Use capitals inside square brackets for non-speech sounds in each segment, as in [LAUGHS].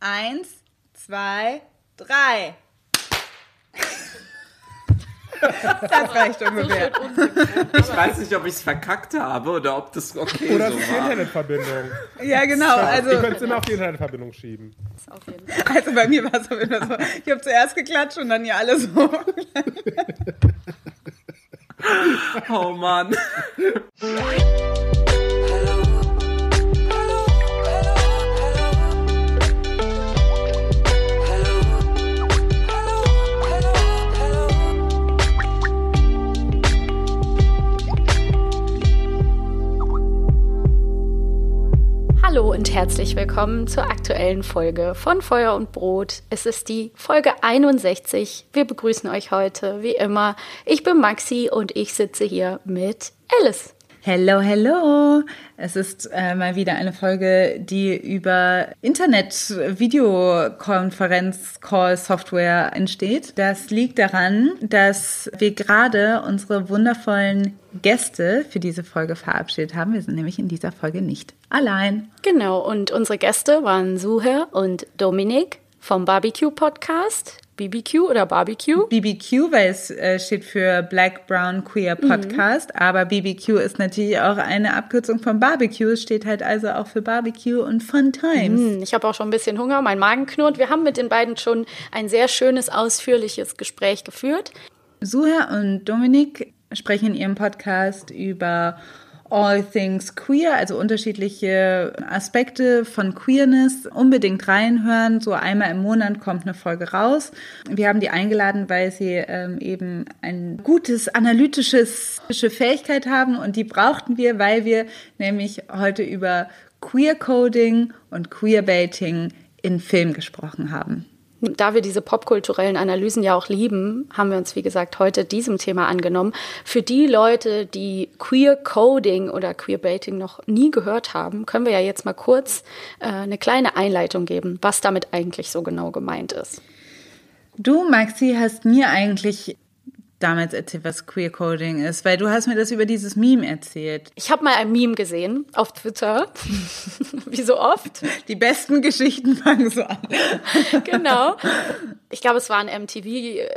Eins, zwei, drei. [LAUGHS] Das reicht ungefähr. Ich weiß nicht, ob ich es verkackt habe oder ob das okay Oder so es ist die war. Internetverbindung. Ja, genau. Ihr Also, könnt es immer auf die Internetverbindung schieben. Auf jeden Fall. also bei mir war es auf jeden Fall so. Ich habe zuerst geklatscht und dann ja alle so. Oh Mann. Und herzlich willkommen zur aktuellen Folge von Feuer und Brot. Es ist die Folge 61. Wir begrüßen euch heute, wie immer. Ich bin Maxi und ich sitze hier mit Alice. Hello, hello. Es ist äh, mal wieder eine Folge, die über Internet-Videokonferenz-Call-Software entsteht. Das liegt daran, dass wir gerade unsere wundervollen Gäste für diese Folge verabschiedet haben. Wir sind nämlich in dieser Folge nicht allein. Genau, und unsere Gäste waren Suher und Dominik vom Barbecue Podcast. BBQ oder Barbecue? BBQ, weil es äh, steht für Black, Brown, Queer Podcast, aber BBQ ist natürlich auch eine Abkürzung von Barbecue. Es steht halt also auch für Barbecue und Fun Times. Hm, Ich habe auch schon ein bisschen Hunger, mein Magen knurrt. Wir haben mit den beiden schon ein sehr schönes, ausführliches Gespräch geführt. Suha und Dominik sprechen in ihrem Podcast über All Things Queer, also unterschiedliche Aspekte von Queerness. Unbedingt reinhören. So einmal im Monat kommt eine Folge raus. Wir haben die eingeladen, weil sie ähm, eben ein gutes analytisches Fähigkeit haben und die brauchten wir, weil wir nämlich heute über Queer Coding und Queerbaiting in Film gesprochen haben. Da wir diese popkulturellen Analysen ja auch lieben, haben wir uns, wie gesagt, heute diesem Thema angenommen. Für die Leute, die Queer Coding oder Queerbaiting noch nie gehört haben, können wir ja jetzt mal kurz äh, eine kleine Einleitung geben, was damit eigentlich so genau gemeint ist. Du, Maxi, hast mir eigentlich damals erzählt, was Queer Coding ist, weil du hast mir das über dieses Meme erzählt. Ich habe mal ein Meme gesehen auf Twitter, [LAUGHS] wie so oft. Die besten Geschichten [LAUGHS] fangen so an. genau. Ich glaube, es waren MTV äh,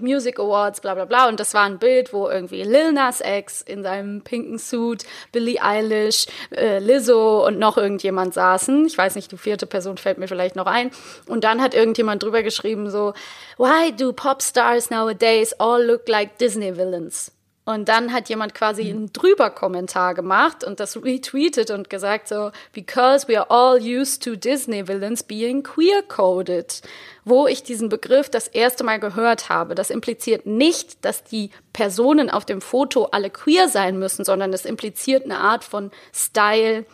Music Awards, bla bla bla. Und das war ein Bild, wo irgendwie Lil Nas X in seinem pinken Suit, Billie Eilish, äh, Lizzo und noch irgendjemand saßen. Ich weiß nicht, die vierte Person fällt mir vielleicht noch ein. Und dann hat irgendjemand drüber geschrieben so, Why do pop stars nowadays all look like Disney villains? Und dann hat jemand quasi einen drüber Kommentar gemacht und das retweetet und gesagt so, because we are all used to Disney villains being queer coded. Wo ich diesen Begriff das erste Mal gehört habe. Das impliziert nicht, dass die Personen auf dem Foto alle queer sein müssen, sondern es impliziert eine Art von Style,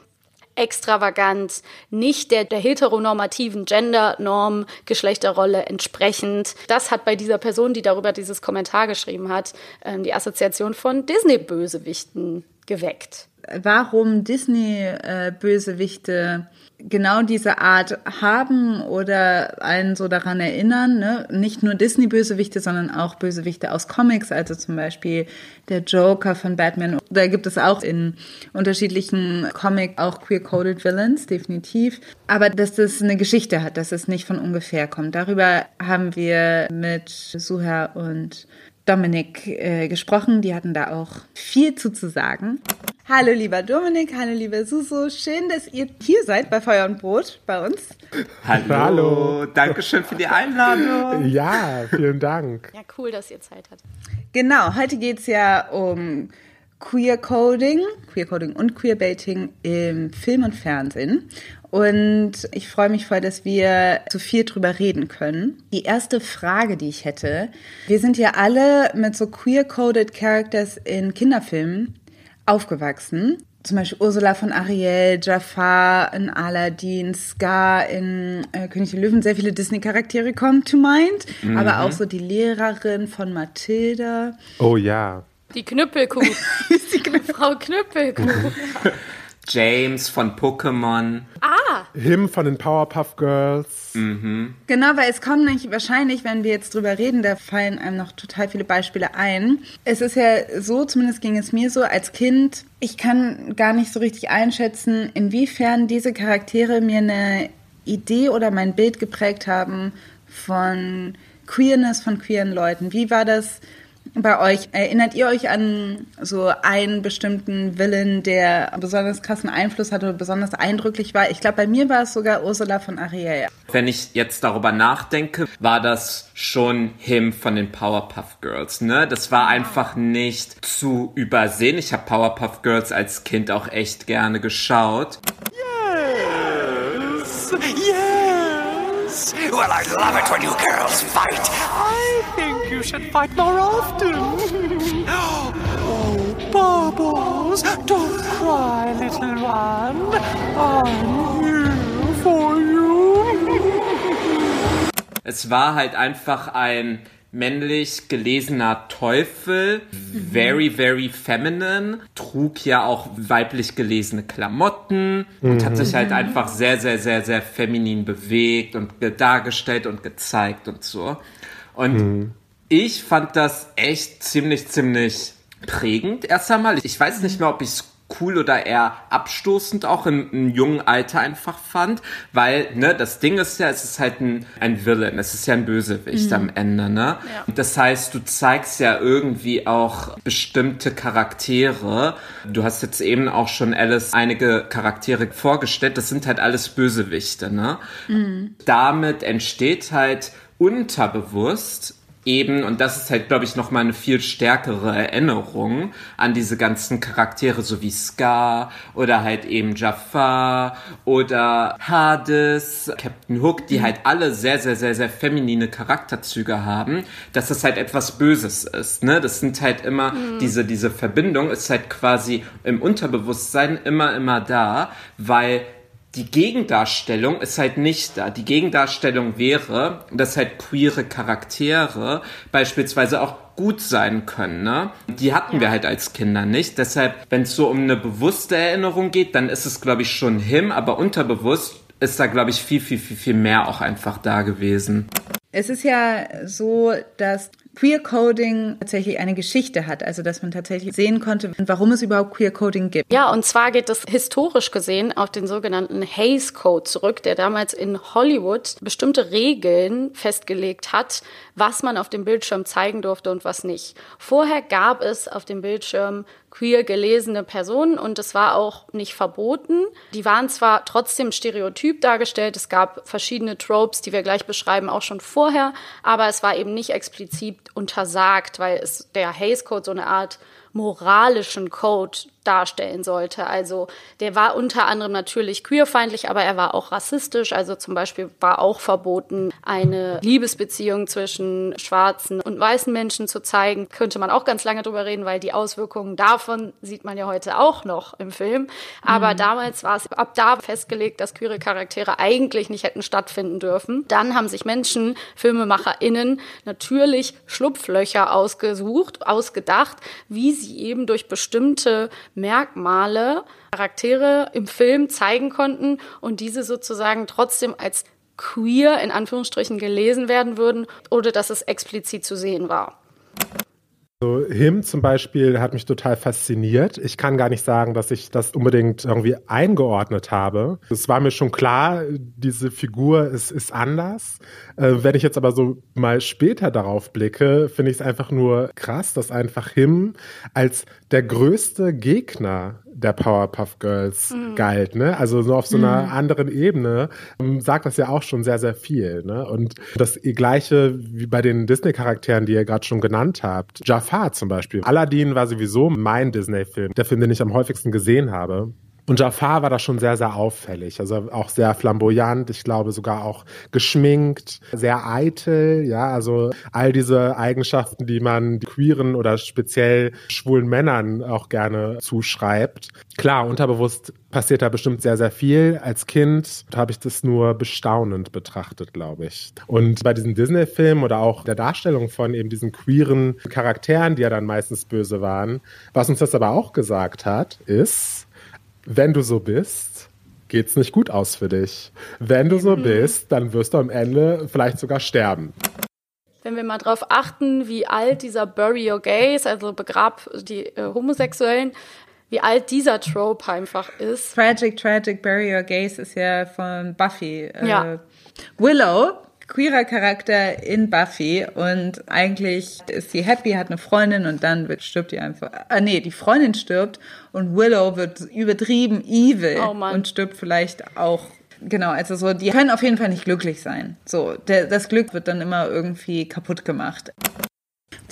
extravagant, nicht der, der heteronormativen Gendernorm, Geschlechterrolle entsprechend. Das hat bei dieser Person, die darüber dieses Kommentar geschrieben hat, ähm, die Assoziation von Disney-Bösewichten geweckt. Warum Disney-Bösewichte genau diese Art haben oder einen so daran erinnern, ne? nicht nur Disney-Bösewichte, sondern auch Bösewichte aus Comics, also zum Beispiel der Joker von Batman. Da gibt es auch in unterschiedlichen Comics auch queer-coded Villains, definitiv. Aber dass das eine Geschichte hat, dass es nicht von ungefähr kommt. Darüber haben wir mit Suha und Dominik äh, gesprochen. Die hatten da auch viel zu, zu sagen. Hallo lieber Dominik, hallo liebe Suso. Schön, dass ihr hier seid bei Feuer und Brot bei uns. Hallo. Hallo. Dankeschön für die Einladung. Ja, vielen Dank. Ja, cool, dass ihr Zeit hattet. Genau, heute geht's ja um Queer Coding, Queer Coding und Queerbaiting im Film und Fernsehen. Und ich freue mich voll, dass wir so viel drüber reden können. Die erste Frage, die ich hätte, wir sind ja alle mit so queer-coded Characters in Kinderfilmen aufgewachsen. Zum Beispiel Ursula von Ariel, Jafar in Aladdin, Scar in äh, König der Löwen. Sehr viele Disney-Charaktere kommen to mind. Aber auch so die Lehrerin von Mathilda. Oh ja. Die Knüppelkuh. [LAUGHS] Frau Knüppelkuh. [LAUGHS] James von Pokémon. Him von den Powerpuff Girls. Genau, weil es kommen nicht, wahrscheinlich, wenn wir jetzt drüber reden, da fallen einem noch total viele Beispiele ein. Es ist ja so, zumindest ging es mir so, als Kind, ich kann gar nicht so richtig einschätzen, inwiefern diese Charaktere mir eine Idee oder mein Bild geprägt haben von Queerness von queeren Leuten. Wie war das bei euch? Erinnert ihr euch an so einen bestimmten Villain, der besonders krassen Einfluss hatte oder besonders eindrücklich war? Ich glaube, bei mir war es sogar Ursula von Ariel. Wenn ich jetzt darüber nachdenke, war das schon Him von den Powerpuff Girls. Ne? Das war einfach nicht zu übersehen. Ich habe Powerpuff Girls als Kind auch echt gerne geschaut. Yes! Yes! Well, I love it when you girls fight. I think you should fight more often. [GASPS] Oh, Bubbles, don't cry, little one. I'm here for you. Es war halt einfach ein männlich gelesener Teufel, very, very feminine, trug ja auch weiblich gelesene Klamotten und hat sich halt einfach sehr, sehr, sehr, sehr feminin bewegt und ge- dargestellt und gezeigt und so. Und ich fand das echt ziemlich, ziemlich prägend erst einmal. Ich weiß nicht mehr, ob ich es cool oder eher abstoßend auch im, im jungen Alter einfach fand, weil, ne, das Ding ist ja, es ist halt ein, ein Villain, es ist ja ein Bösewicht am Ende, ne? Und Das heißt, du zeigst ja irgendwie auch bestimmte Charaktere. Du hast jetzt eben auch schon Alice einige Charaktere vorgestellt, das sind halt alles Bösewichte, ne? Damit entsteht halt unterbewusst eben, und das ist halt, glaube ich, nochmal eine viel stärkere Erinnerung an diese ganzen Charaktere, so wie Scar oder halt eben Jafar oder Hades, Captain Hook, die halt alle sehr, sehr, sehr, sehr feminine Charakterzüge haben, dass das halt etwas Böses ist, ne? Das sind halt immer, diese, diese Verbindung ist halt quasi im Unterbewusstsein immer, immer da, weil die Gegendarstellung ist halt nicht da. Die Gegendarstellung wäre, dass halt queere Charaktere beispielsweise auch gut sein können. Ne? Die hatten wir halt als Kinder nicht. Deshalb, wenn es so um eine bewusste Erinnerung geht, dann ist es, glaube ich, schon him, aber unterbewusst ist da, glaube ich, viel, viel, viel, viel mehr auch einfach da gewesen. Es ist ja so, dass Queer Coding tatsächlich eine Geschichte hat, also dass man tatsächlich sehen konnte, warum es überhaupt Queer Coding gibt. Ja, und zwar geht es historisch gesehen auf den sogenannten Hays Code zurück, der damals in Hollywood bestimmte Regeln festgelegt hat, was man auf dem Bildschirm zeigen durfte und was nicht. Vorher gab es auf dem Bildschirm queer gelesene Personen und es war auch nicht verboten. Die waren zwar trotzdem stereotyp dargestellt, es gab verschiedene Tropes, die wir gleich beschreiben, auch schon vorher, aber es war eben nicht explizit untersagt, weil es der Hays Code so eine Art moralischen Code darstellen sollte. Also der war unter anderem natürlich queerfeindlich, aber er war auch rassistisch. Also zum Beispiel war auch verboten, eine Liebesbeziehung zwischen schwarzen und weißen Menschen zu zeigen. Könnte man auch ganz lange drüber reden, weil die Auswirkungen davon sieht man ja heute auch noch im Film. Aber damals war es ab da festgelegt, dass queere Charaktere eigentlich nicht hätten stattfinden dürfen. Dann haben sich Menschen, FilmemacherInnen, natürlich Schlupflöcher ausgesucht, ausgedacht, wie sie eben durch bestimmte Merkmale Charaktere im Film zeigen konnten und diese sozusagen trotzdem als queer in Anführungsstrichen gelesen werden würden oder dass es explizit zu sehen war. So, Him zum Beispiel hat mich total fasziniert. Ich kann gar nicht sagen, dass ich das unbedingt irgendwie eingeordnet habe. Es war mir schon klar, diese Figur ist, ist anders. Äh, wenn ich jetzt aber so mal später darauf blicke, finde ich es einfach nur krass, dass einfach Him als der größte Gegner der Powerpuff Girls galt. Ne? Also so auf so einer anderen Ebene ähm, sagt das ja auch schon sehr, sehr viel. Ne? Und das gleiche wie bei den Disney-Charakteren, die ihr gerade schon genannt habt. Jafar zum Beispiel. Aladdin war sowieso mein Disney-Film, der Film, den ich am häufigsten gesehen habe. Und Jafar war da schon sehr, sehr auffällig. Also auch sehr flamboyant, ich glaube sogar auch geschminkt, sehr eitel, ja, also all diese Eigenschaften, die man queeren oder speziell schwulen Männern auch gerne zuschreibt. Klar, unterbewusst passiert da bestimmt sehr, sehr viel. Als Kind habe ich das nur bestaunend betrachtet, glaube ich. Und bei diesen Disney-Filmen oder auch der Darstellung von eben diesen queeren Charakteren, die ja dann meistens böse waren, was uns das aber auch gesagt hat, ist, wenn du so bist, geht's nicht gut aus für dich. Wenn du so bist, dann wirst du am Ende vielleicht sogar sterben. Wenn wir mal darauf achten, wie alt dieser Bury Your Gays, also begrab die äh, Homosexuellen, wie alt dieser Trope einfach ist. Tragic, Tragic, Bury Your Gaze ist ja von Buffy. Äh, Ja. Willow, queerer Charakter in Buffy und eigentlich ist sie happy, hat eine Freundin und dann wird, stirbt die einfach. Ah nee, die Freundin stirbt und Willow wird übertrieben evil Oh und stirbt vielleicht auch. Genau, also so, die können auf jeden Fall nicht glücklich sein. So, der, das Glück wird dann immer irgendwie kaputt gemacht.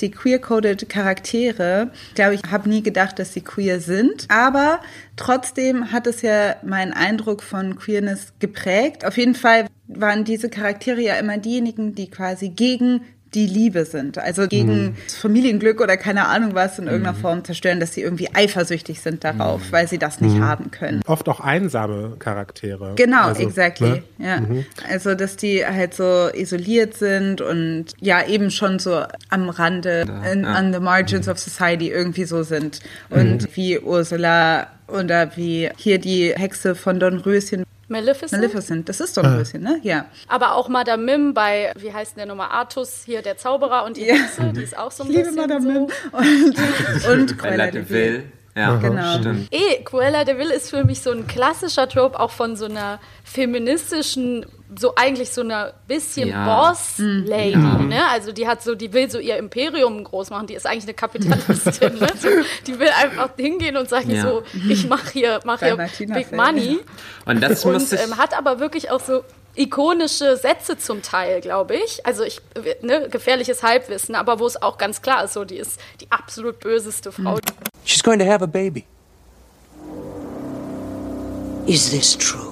Die queer-coded Charaktere, glaube ich, habe nie gedacht, dass sie queer sind. Aber trotzdem hat es ja meinen Eindruck von Queerness geprägt. Auf jeden Fall waren diese Charaktere ja immer diejenigen, die quasi gegen die Liebe sind. Also gegen das Familienglück oder keine Ahnung was in irgendeiner Form zerstören, dass sie irgendwie eifersüchtig sind darauf, weil sie das nicht haben können. Oft auch einsame Charaktere. Genau, Also, exactly. ne? Ja. Also, dass die halt so isoliert sind und ja eben schon so am Rande, in, on the margins of society irgendwie so sind. Und wie Ursula oder wie hier die Hexe von Don Röschen, Maleficent. Maleficent. Das ist Don Röschen, ne? Ja. Aber auch Madame Mim bei, wie heißt denn der nochmal, Artus, hier der Zauberer und die Ja. Hexe, die ist auch so ein Ich liebe bisschen Madame so. Mim und, [LAUGHS] und Cruella de. Vil. Ja, Genau. stimmt. Eh, Cruella de Vil ist für mich so ein klassischer Trope auch von so einer feministischen, so eigentlich so einer bisschen Ja. Boss-Lady, ne? Also die hat so, die will so ihr Imperium groß machen, die ist eigentlich eine Kapitalistin, ne? So, die will einfach hingehen und sagen Ja. so, ich mache hier, mach Bei hier Martina Big Feld, Money. Und das Und muss ich. ähm, hat aber wirklich auch so ikonische Sätze zum Teil, glaube ich. Also ich, ne, gefährliches Halbwissen, aber wo es auch ganz klar ist, so die ist die absolut böseste Frau. She's going to have a baby. Is this true?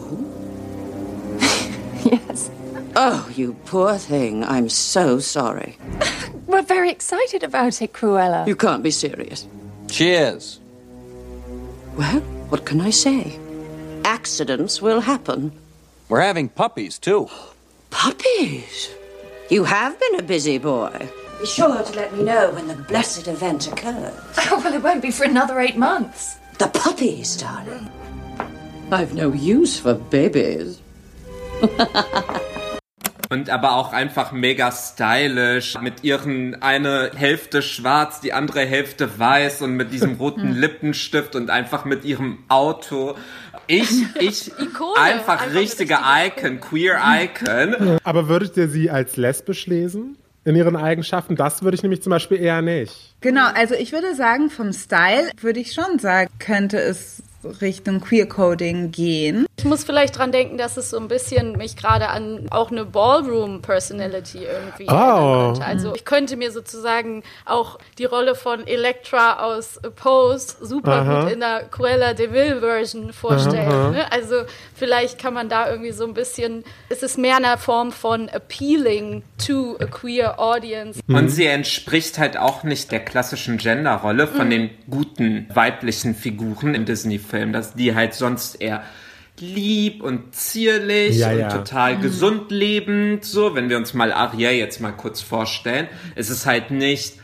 [LAUGHS] Yes. Oh, you poor thing. I'm so sorry. [LAUGHS] We're very excited about it, Cruella. You can't be serious. She is. Well, what can I say? Accidents will happen. We're having puppies, too. Puppies! You have been a busy boy. Be sure to let me know when the blessed event occurs. [LAUGHS] Oh, well, it won't be for another eight months. The puppies, darling. I've no use for babies. [LAUGHS] Und aber auch einfach mega stylisch mit ihren eine Hälfte schwarz, die andere Hälfte weiß und mit diesem roten [LAUGHS] Lippenstift und einfach mit ihrem Auto. Ich, [LAUGHS] ich, Ikone. einfach Einfach richtige Icon, queer Icon. Aber würdet ihr sie als lesbisch lesen? In ihren Eigenschaften? Das würde ich nämlich zum Beispiel eher nicht. Genau, also ich würde sagen, vom Style würde ich schon sagen, könnte es Richtung Queer-Coding gehen. Ich muss vielleicht dran denken, dass es so ein bisschen mich gerade an auch eine Ballroom-Personality irgendwie Oh. erinnern könnte. Also ich könnte mir sozusagen auch die Rolle von Elektra aus Pose super Aha. gut in der Cruella de Vil-Version vorstellen. Ne? Also vielleicht kann man da irgendwie so ein bisschen, es ist mehr eine Form von appealing to a queer audience. Und sie entspricht halt auch nicht der klassischen Genderrolle von den guten weiblichen Figuren im Disney-Film, dass die halt sonst eher lieb und zierlich Ja, und ja. total gesund lebend, so, wenn wir uns mal Ariel jetzt mal kurz vorstellen, ist es halt nicht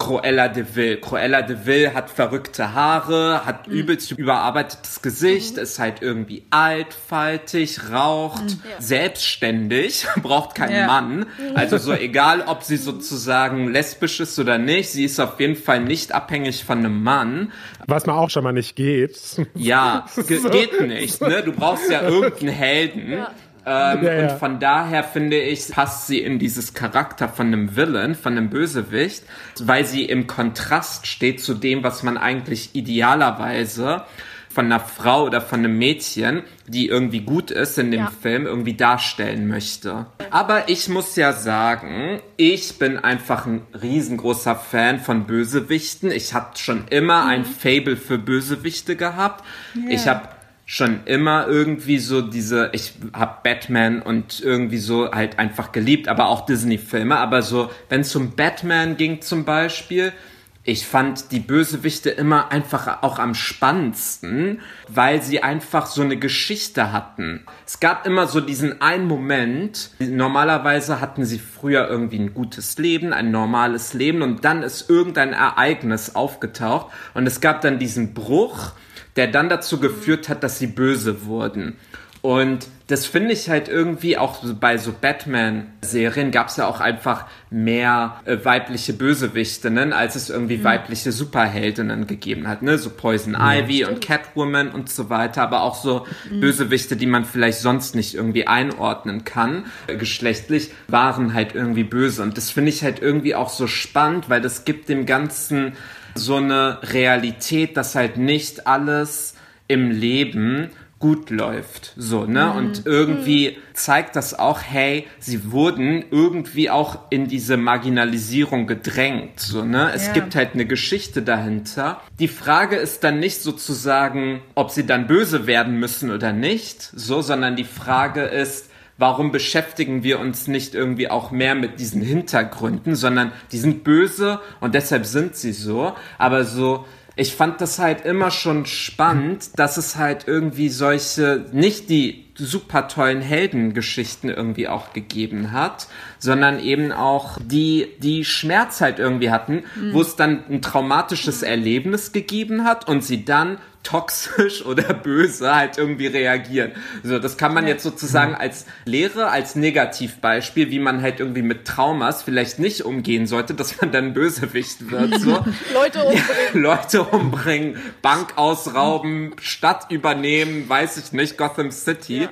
Cruella de Vil. Cruella de Vil hat verrückte Haare, hat übelst überarbeitetes Gesicht, ist halt irgendwie altfaltig, raucht, selbstständig, [LAUGHS] braucht keinen Ja. Mann. Also so [LAUGHS] egal, ob sie sozusagen lesbisch ist oder nicht, sie ist auf jeden Fall nicht abhängig von einem Mann. Was man auch schon mal nicht geht. Ja, [LAUGHS] ge geht nicht. Ne? Du brauchst ja irgendeinen Helden. Ähm, Ja, ja. Und von daher finde ich, passt sie in dieses Charakter von einem Villain, von einem Bösewicht, weil sie im Kontrast steht zu dem, was man eigentlich idealerweise von einer Frau oder von einem Mädchen, die irgendwie gut ist in dem Ja. Film, irgendwie darstellen möchte. Aber ich muss ja sagen, ich bin einfach ein riesengroßer Fan von Bösewichten. Ich habe schon immer ein Fable für Bösewichte gehabt. Ich habe schon immer irgendwie so diese, ich hab Batman und irgendwie so halt einfach geliebt, aber auch Disney-Filme, aber so, wenn es um Batman ging zum Beispiel, ich fand die Bösewichte immer einfach auch am spannendsten, weil sie einfach so eine Geschichte hatten. Es gab immer so diesen einen Moment, normalerweise hatten sie früher irgendwie ein gutes Leben, ein normales Leben und dann ist irgendein Ereignis aufgetaucht und es gab dann diesen Bruch, der dann dazu geführt hat, dass sie böse wurden. Und das finde ich halt irgendwie auch bei so Batman-Serien gab es ja auch einfach mehr äh, weibliche Bösewichtinnen, als es irgendwie mhm. weibliche Superheldinnen gegeben hat, ne? So Poison ja, Ivy stimmt. und Catwoman und so weiter, aber auch so mhm. Bösewichte, die man vielleicht sonst nicht irgendwie einordnen kann, äh, geschlechtlich, waren halt irgendwie böse. Und das finde ich halt irgendwie auch so spannend, weil das gibt dem Ganzen so eine Realität, dass halt nicht alles im Leben gut läuft. So, ne? Mhm. Und irgendwie zeigt das auch, hey, sie wurden irgendwie auch in diese Marginalisierung gedrängt. So, ne? Es ja. gibt halt eine Geschichte dahinter. Die Frage ist dann nicht sozusagen, ob sie dann böse werden müssen oder nicht, so, sondern die Frage ist, warum beschäftigen wir uns nicht irgendwie auch mehr mit diesen Hintergründen, sondern die sind böse und deshalb sind sie so. Aber so, ich fand das halt immer schon spannend, dass es halt irgendwie solche, nicht die super tollen Heldengeschichten irgendwie auch gegeben hat, sondern eben auch die, die Schmerz halt irgendwie hatten, mhm. wo es dann ein traumatisches Erlebnis gegeben hat und sie dann toxisch [LAUGHS] oder böse halt irgendwie reagieren. So, das kann man jetzt sozusagen als Lehre, als Negativbeispiel, wie man halt irgendwie mit Traumas vielleicht nicht umgehen sollte, dass man dann Bösewicht wird. So. [LAUGHS] Leute umbringen. Leute umbringen, Bank ausrauben, Stadt übernehmen, weiß ich nicht, Gotham City. Ja.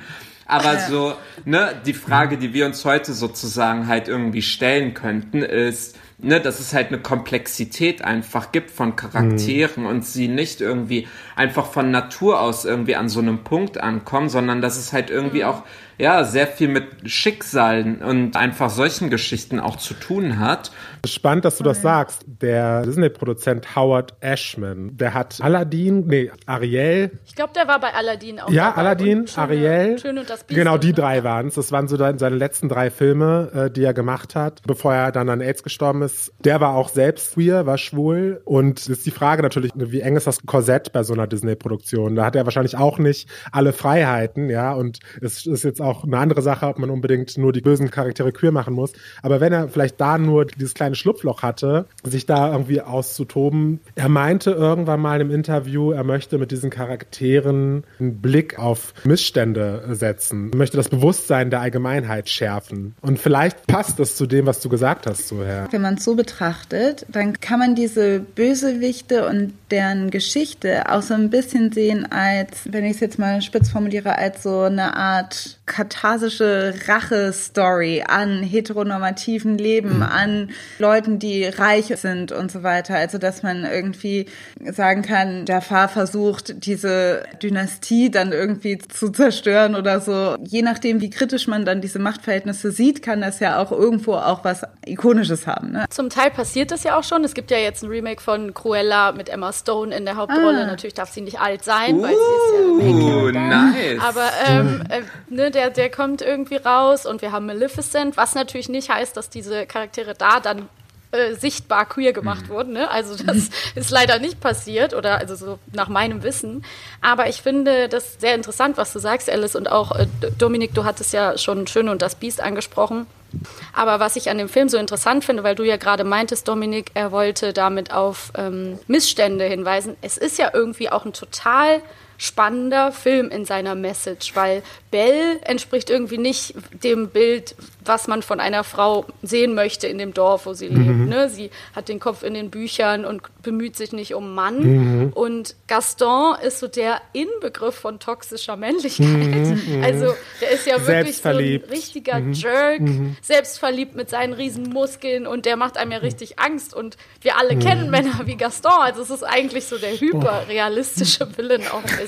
Aber so, ne, die Frage, die wir uns heute sozusagen halt irgendwie stellen könnten, ist, ne, dass es halt eine Komplexität einfach gibt von Charakteren mhm. und sie nicht irgendwie einfach von Natur aus irgendwie an so einem Punkt ankommen, sondern dass es halt irgendwie mhm. auch ja, sehr viel mit Schicksalen und einfach solchen Geschichten auch zu tun hat. Spannend, dass du das sagst. Der Disney-Produzent Howard Ashman, der hat Aladdin, nee, Ariel. Ich glaube, der war bei Aladdin auch. Ja, Aladdin, schöne, Ariel. Schön und das Biest genau, die drei waren es. Das waren so seine letzten drei Filme, äh, die er gemacht hat, bevor er dann an AIDS gestorben ist. Der war auch selbst queer, war schwul. Und ist die Frage natürlich, wie eng ist das Korsett bei so einer Disney-Produktion? Da hat er wahrscheinlich auch nicht alle Freiheiten, ja. Und es ist jetzt auch eine andere Sache, ob man unbedingt nur die bösen Charaktere queer machen muss. Aber wenn er vielleicht da nur dieses kleine Schlupfloch hatte, sich da irgendwie auszutoben, er meinte irgendwann mal im Interview, er möchte mit diesen Charakteren einen Blick auf Missstände setzen, möchte das Bewusstsein der Allgemeinheit schärfen. Und vielleicht passt das zu dem, was du gesagt hast, so Herr. Wenn man es so betrachtet, dann kann man diese Bösewichte und deren Geschichte auch so ein bisschen sehen als, wenn ich es jetzt mal spitz formuliere, als so eine Art katharsische Rache-Story an heteronormativen Leben, mhm. an Leuten, die reich sind und so weiter. Also, dass man irgendwie sagen kann, der Jafar versucht, diese Dynastie dann irgendwie zu zerstören oder so. Je nachdem, wie kritisch man dann diese Machtverhältnisse sieht, kann das ja auch irgendwo auch was Ikonisches haben. Ne? Zum Teil passiert das ja auch schon. Es gibt ja jetzt ein Remake von Cruella mit Emma Stone in der Hauptrolle. Ah. Natürlich darf sie nicht alt sein, uh, weil sie ist ja uh, nice. Aber ähm, äh, ne, der, der kommt irgendwie raus und wir haben Maleficent, was natürlich nicht heißt, dass diese Charaktere da dann äh, sichtbar queer gemacht mhm. wurden. Ne? Also das [LAUGHS] ist leider nicht passiert oder also so nach meinem Wissen. Aber ich finde das sehr interessant, was du sagst, Alice. Und auch äh, Dominik, du hattest ja schon Schön und das Biest angesprochen. Aber was ich an dem Film so interessant finde, weil du ja gerade meintest, Dominik, er wollte damit auf ähm, Missstände hinweisen. Es ist ja irgendwie auch ein total spannender Film in seiner Message, weil Belle entspricht irgendwie nicht dem Bild, was man von einer Frau sehen möchte in dem Dorf, wo sie mhm. lebt. Ne? Sie hat den Kopf in den Büchern und bemüht sich nicht um Mann. Mhm. Und Gaston ist so der Inbegriff von toxischer Männlichkeit. Mhm. mhm. [LAUGHS] Also der ist ja wirklich so ein richtiger mhm. Jerk, mhm. selbstverliebt mit seinen riesen Muskeln und der macht einem ja richtig Angst. Und wir alle kennen Männer wie Gaston. Also es ist eigentlich so der hyperrealistische Villain auch ein bisschen. [LAUGHS]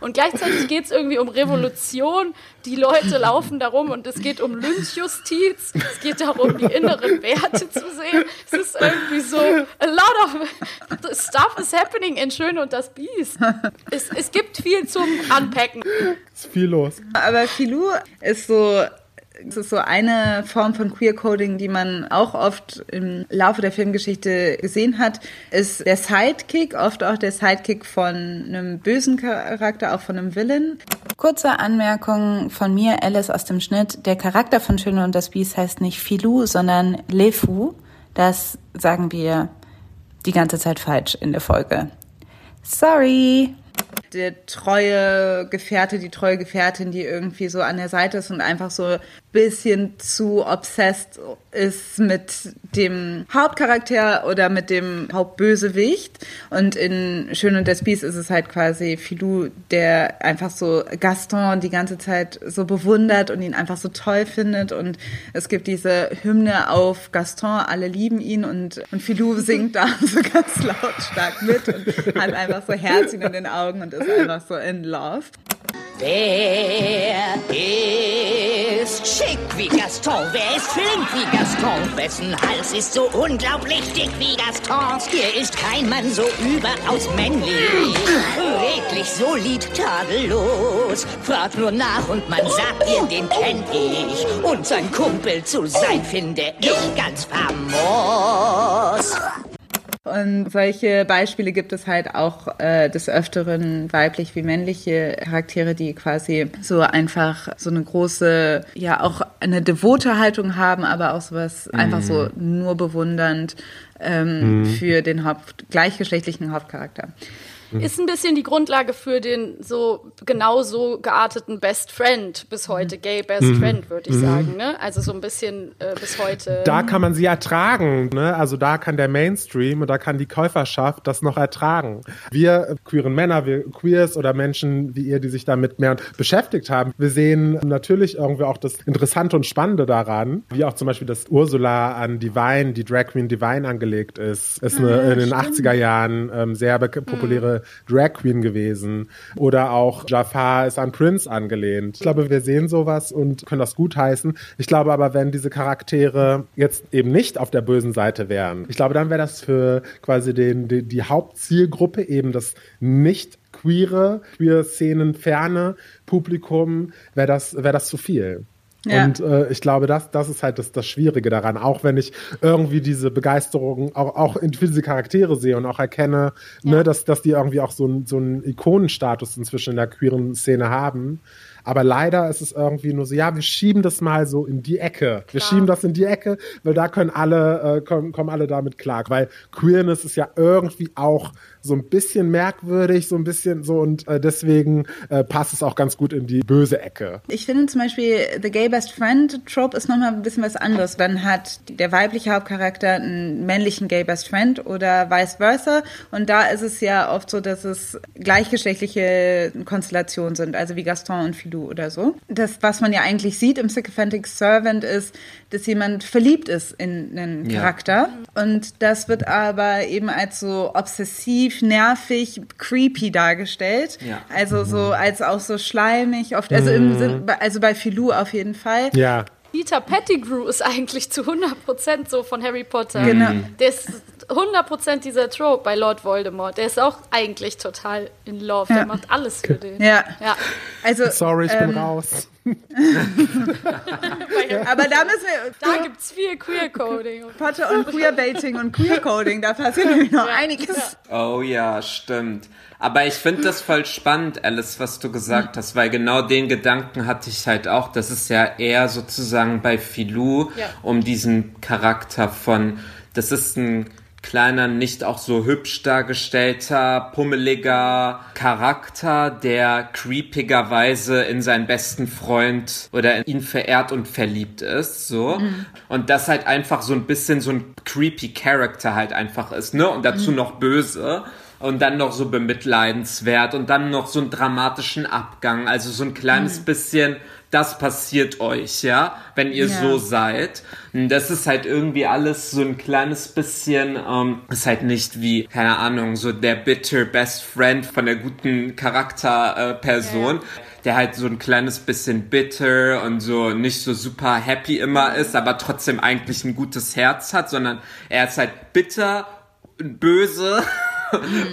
Und gleichzeitig geht es irgendwie um Revolution. Die Leute laufen darum und es geht um Lynchjustiz. Es geht darum, die inneren Werte zu sehen. Es ist irgendwie so a lot of stuff is happening in Schön und das Biest. Es, es gibt viel zum Unpacken. Es ist viel los. Aber Filou ist so es ist so eine Form von Queer Coding, die man auch oft im Laufe der Filmgeschichte gesehen hat, ist der Sidekick, oft auch der Sidekick von einem bösen Charakter, auch von einem Villain. Kurze Anmerkung von mir, Alice aus dem Schnitt. Der Charakter von Schöne und das Biest heißt nicht Filou, sondern Lefu. Das sagen wir die ganze Zeit falsch in der Folge. Sorry. Der treue Gefährte, die treue Gefährtin, die irgendwie so an der Seite ist und einfach so ein bisschen zu obsessed ist mit dem Hauptcharakter oder mit dem Hauptbösewicht. Und in Schön und der Spieß ist es halt quasi Filou, der einfach so Gaston die ganze Zeit so bewundert und ihn einfach so toll findet. Und es gibt diese Hymne auf Gaston, alle lieben ihn und, und Filou singt da [LAUGHS] so ganz lautstark mit und hat einfach so Herzchen in den Augen und ist einfach so in love. Wer ist schick wie Gaston? Wer ist flink wie Gaston? Wessen Hals ist so unglaublich dick wie Gastons? Hier ist kein Mann so überaus männlich. Redlich, solid, tadellos. Frag nur nach und man sagt dir, den kenn ich. Und sein Kumpel zu sein, finde ich ganz famos. Und solche Beispiele gibt es halt auch äh, des Öfteren weiblich wie männliche Charaktere, die quasi so einfach so eine große, ja auch eine devote Haltung haben, aber auch sowas einfach so nur bewundernd ähm, für den Haupt gleichgeschlechtlichen Hauptcharakter. Ist ein bisschen die Grundlage für den so genauso gearteten Best Friend bis heute, Gay Best Friend, würde ich sagen. Ne? Also so ein bisschen äh, bis heute. Da kann man sie ertragen, ne? Also da kann der Mainstream und da kann die Käuferschaft das noch ertragen. Wir äh, queeren Männer, wir Queers oder Menschen wie ihr, die sich damit mehr beschäftigt haben, wir sehen natürlich irgendwie auch das Interessante und Spannende daran, wie auch zum Beispiel, dass Ursula an Divine, die Drag Queen Divine angelegt ist, ist eine in den 80er Jahren ähm, sehr be- Drag Queen gewesen. Oder auch Jafar ist an Prince angelehnt. Ich glaube, wir sehen sowas und können das gutheißen. Ich glaube aber, wenn diese Charaktere jetzt eben nicht auf der bösen Seite wären, ich glaube, dann wäre das für quasi den, die, die Hauptzielgruppe eben das nicht queere, queer Szenen ferne Publikum, wäre das, wäre das zu viel. Ja. Und äh, ich glaube, das, das ist halt das, das Schwierige daran. Auch wenn ich irgendwie diese Begeisterung auch, auch in diese Charaktere sehe und auch erkenne, ne, dass, dass die irgendwie auch so, einen- so einen Ikonenstatus inzwischen in der queeren Szene haben. Aber leider ist es irgendwie nur so, ja, wir schieben das mal so in die Ecke. Wir schieben das in die Ecke, weil da können alle, äh, kommen, kommen alle damit klar. Weil Queerness ist ja irgendwie auch so ein bisschen merkwürdig, so ein bisschen so und äh, deswegen äh, passt es auch ganz gut in die böse Ecke. Ich finde zum Beispiel, The Gay Best Friend Trope ist nochmal ein bisschen was anderes. Dann hat der weibliche Hauptcharakter einen männlichen Gay Best Friend oder vice versa. Und da ist es ja oft so, dass es gleichgeschlechtliche Konstellationen sind, also wie Gaston und Filou oder so. Das, was man ja eigentlich sieht im Sycophantic Servant ist, dass jemand verliebt ist in einen Ja. Charakter. Und das wird aber eben als so obsessiv, nervig, creepy dargestellt. Ja. Also so als auch so schleimig oft. Also im Sinn, also bei Filou auf jeden Fall. Ja. Peter Pettigrew ist eigentlich zu 100% so von Harry Potter. Genau. Der ist 100% dieser Trope bei Lord Voldemort. Der ist auch eigentlich total in love. Ja. Der macht alles für den. Ja. Ja. Also Sorry, ich ähm, bin raus. [LAUGHS] Aber da müssen wir Da gibt's viel Queer-Coding. Potter und Queerbaiting und Queercoding, da passiert nämlich noch einiges. Oh ja, stimmt. Aber ich finde das voll spannend, Alice, was du gesagt hast, weil genau den Gedanken hatte ich halt auch. Das ist ja eher sozusagen bei Filou Ja. um diesen Charakter von, das ist ein kleiner, nicht auch so hübsch dargestellter, pummeliger Charakter, der creepigerweise in seinen besten Freund oder in ihn verehrt und verliebt ist, so. Und das halt einfach so ein bisschen so ein creepy Character halt einfach ist, ne? Und dazu noch böse. Und dann noch so bemitleidenswert und dann noch so einen dramatischen Abgang. Also so ein kleines bisschen, das passiert euch, ja, wenn ihr Ja. so seid. Das ist halt irgendwie alles so ein kleines bisschen, ähm, ist halt nicht wie, keine Ahnung, so der bitter Best Friend von der guten Charakterperson. Äh, Person, Der halt so ein kleines bisschen bitter und so nicht so super happy immer ist, aber trotzdem eigentlich ein gutes Herz hat, sondern er ist halt bitter, böse [LAUGHS]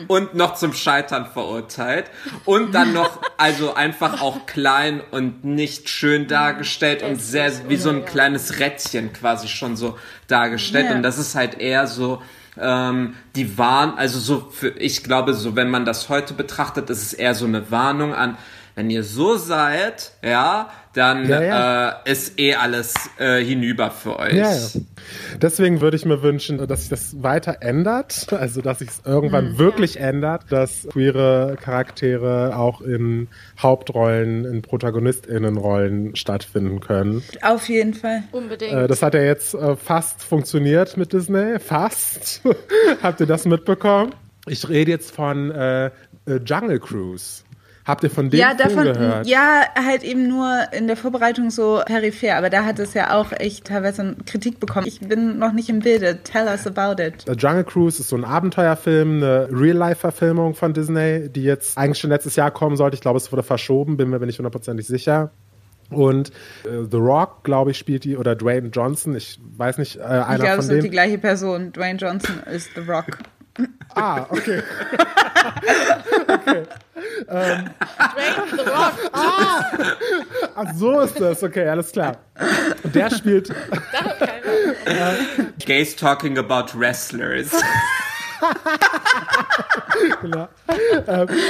und noch zum Scheitern verurteilt. Und dann noch also einfach auch klein und nicht schön dargestellt und sehr wie so ein kleines Rädchen quasi schon so dargestellt. Ja. und das ist halt eher so ähm, die Warn, also so für, ich glaube so, wenn man das heute betrachtet, ist es eher so eine Warnung an, wenn ihr so seid, ja, dann Ja, ja. Äh, ist eh alles äh, hinüber für euch. Ja, ja. Deswegen würde ich mir wünschen, dass sich das weiter ändert, also dass sich es irgendwann Mhm. wirklich ändert, dass queere Charaktere auch in Hauptrollen, in ProtagonistInnenrollen stattfinden können. Auf jeden Fall. Unbedingt. Äh, das hat ja jetzt äh, fast funktioniert mit Disney. Fast. [LAUGHS] Habt ihr das mitbekommen? Ich rede jetzt von äh, äh, Jungle Cruise. Habt ihr von dem Ja, davon, gehört? ja, halt eben nur in der Vorbereitung so peripher, aber da hat es ja auch echt teilweise Kritik bekommen. Ich bin noch nicht im Bilde. Tell us about it. The Jungle Cruise ist so ein Abenteuerfilm, eine Real-Life-Verfilmung von Disney, die jetzt eigentlich schon letztes Jahr kommen sollte. Ich glaube, es wurde verschoben, bin mir nicht hundertprozentig sicher. Und äh, The Rock, glaube ich, spielt die, oder Dwayne Johnson, ich weiß nicht, äh, Ich einer glaube, von es sind die denen. gleiche Person. Dwayne Johnson ist The Rock. Ah, okay. [LAUGHS] Dwayne The Rock. Ach, so ist das, okay, alles klar. Und der spielt, Gays talking about wrestlers. [LAUGHS]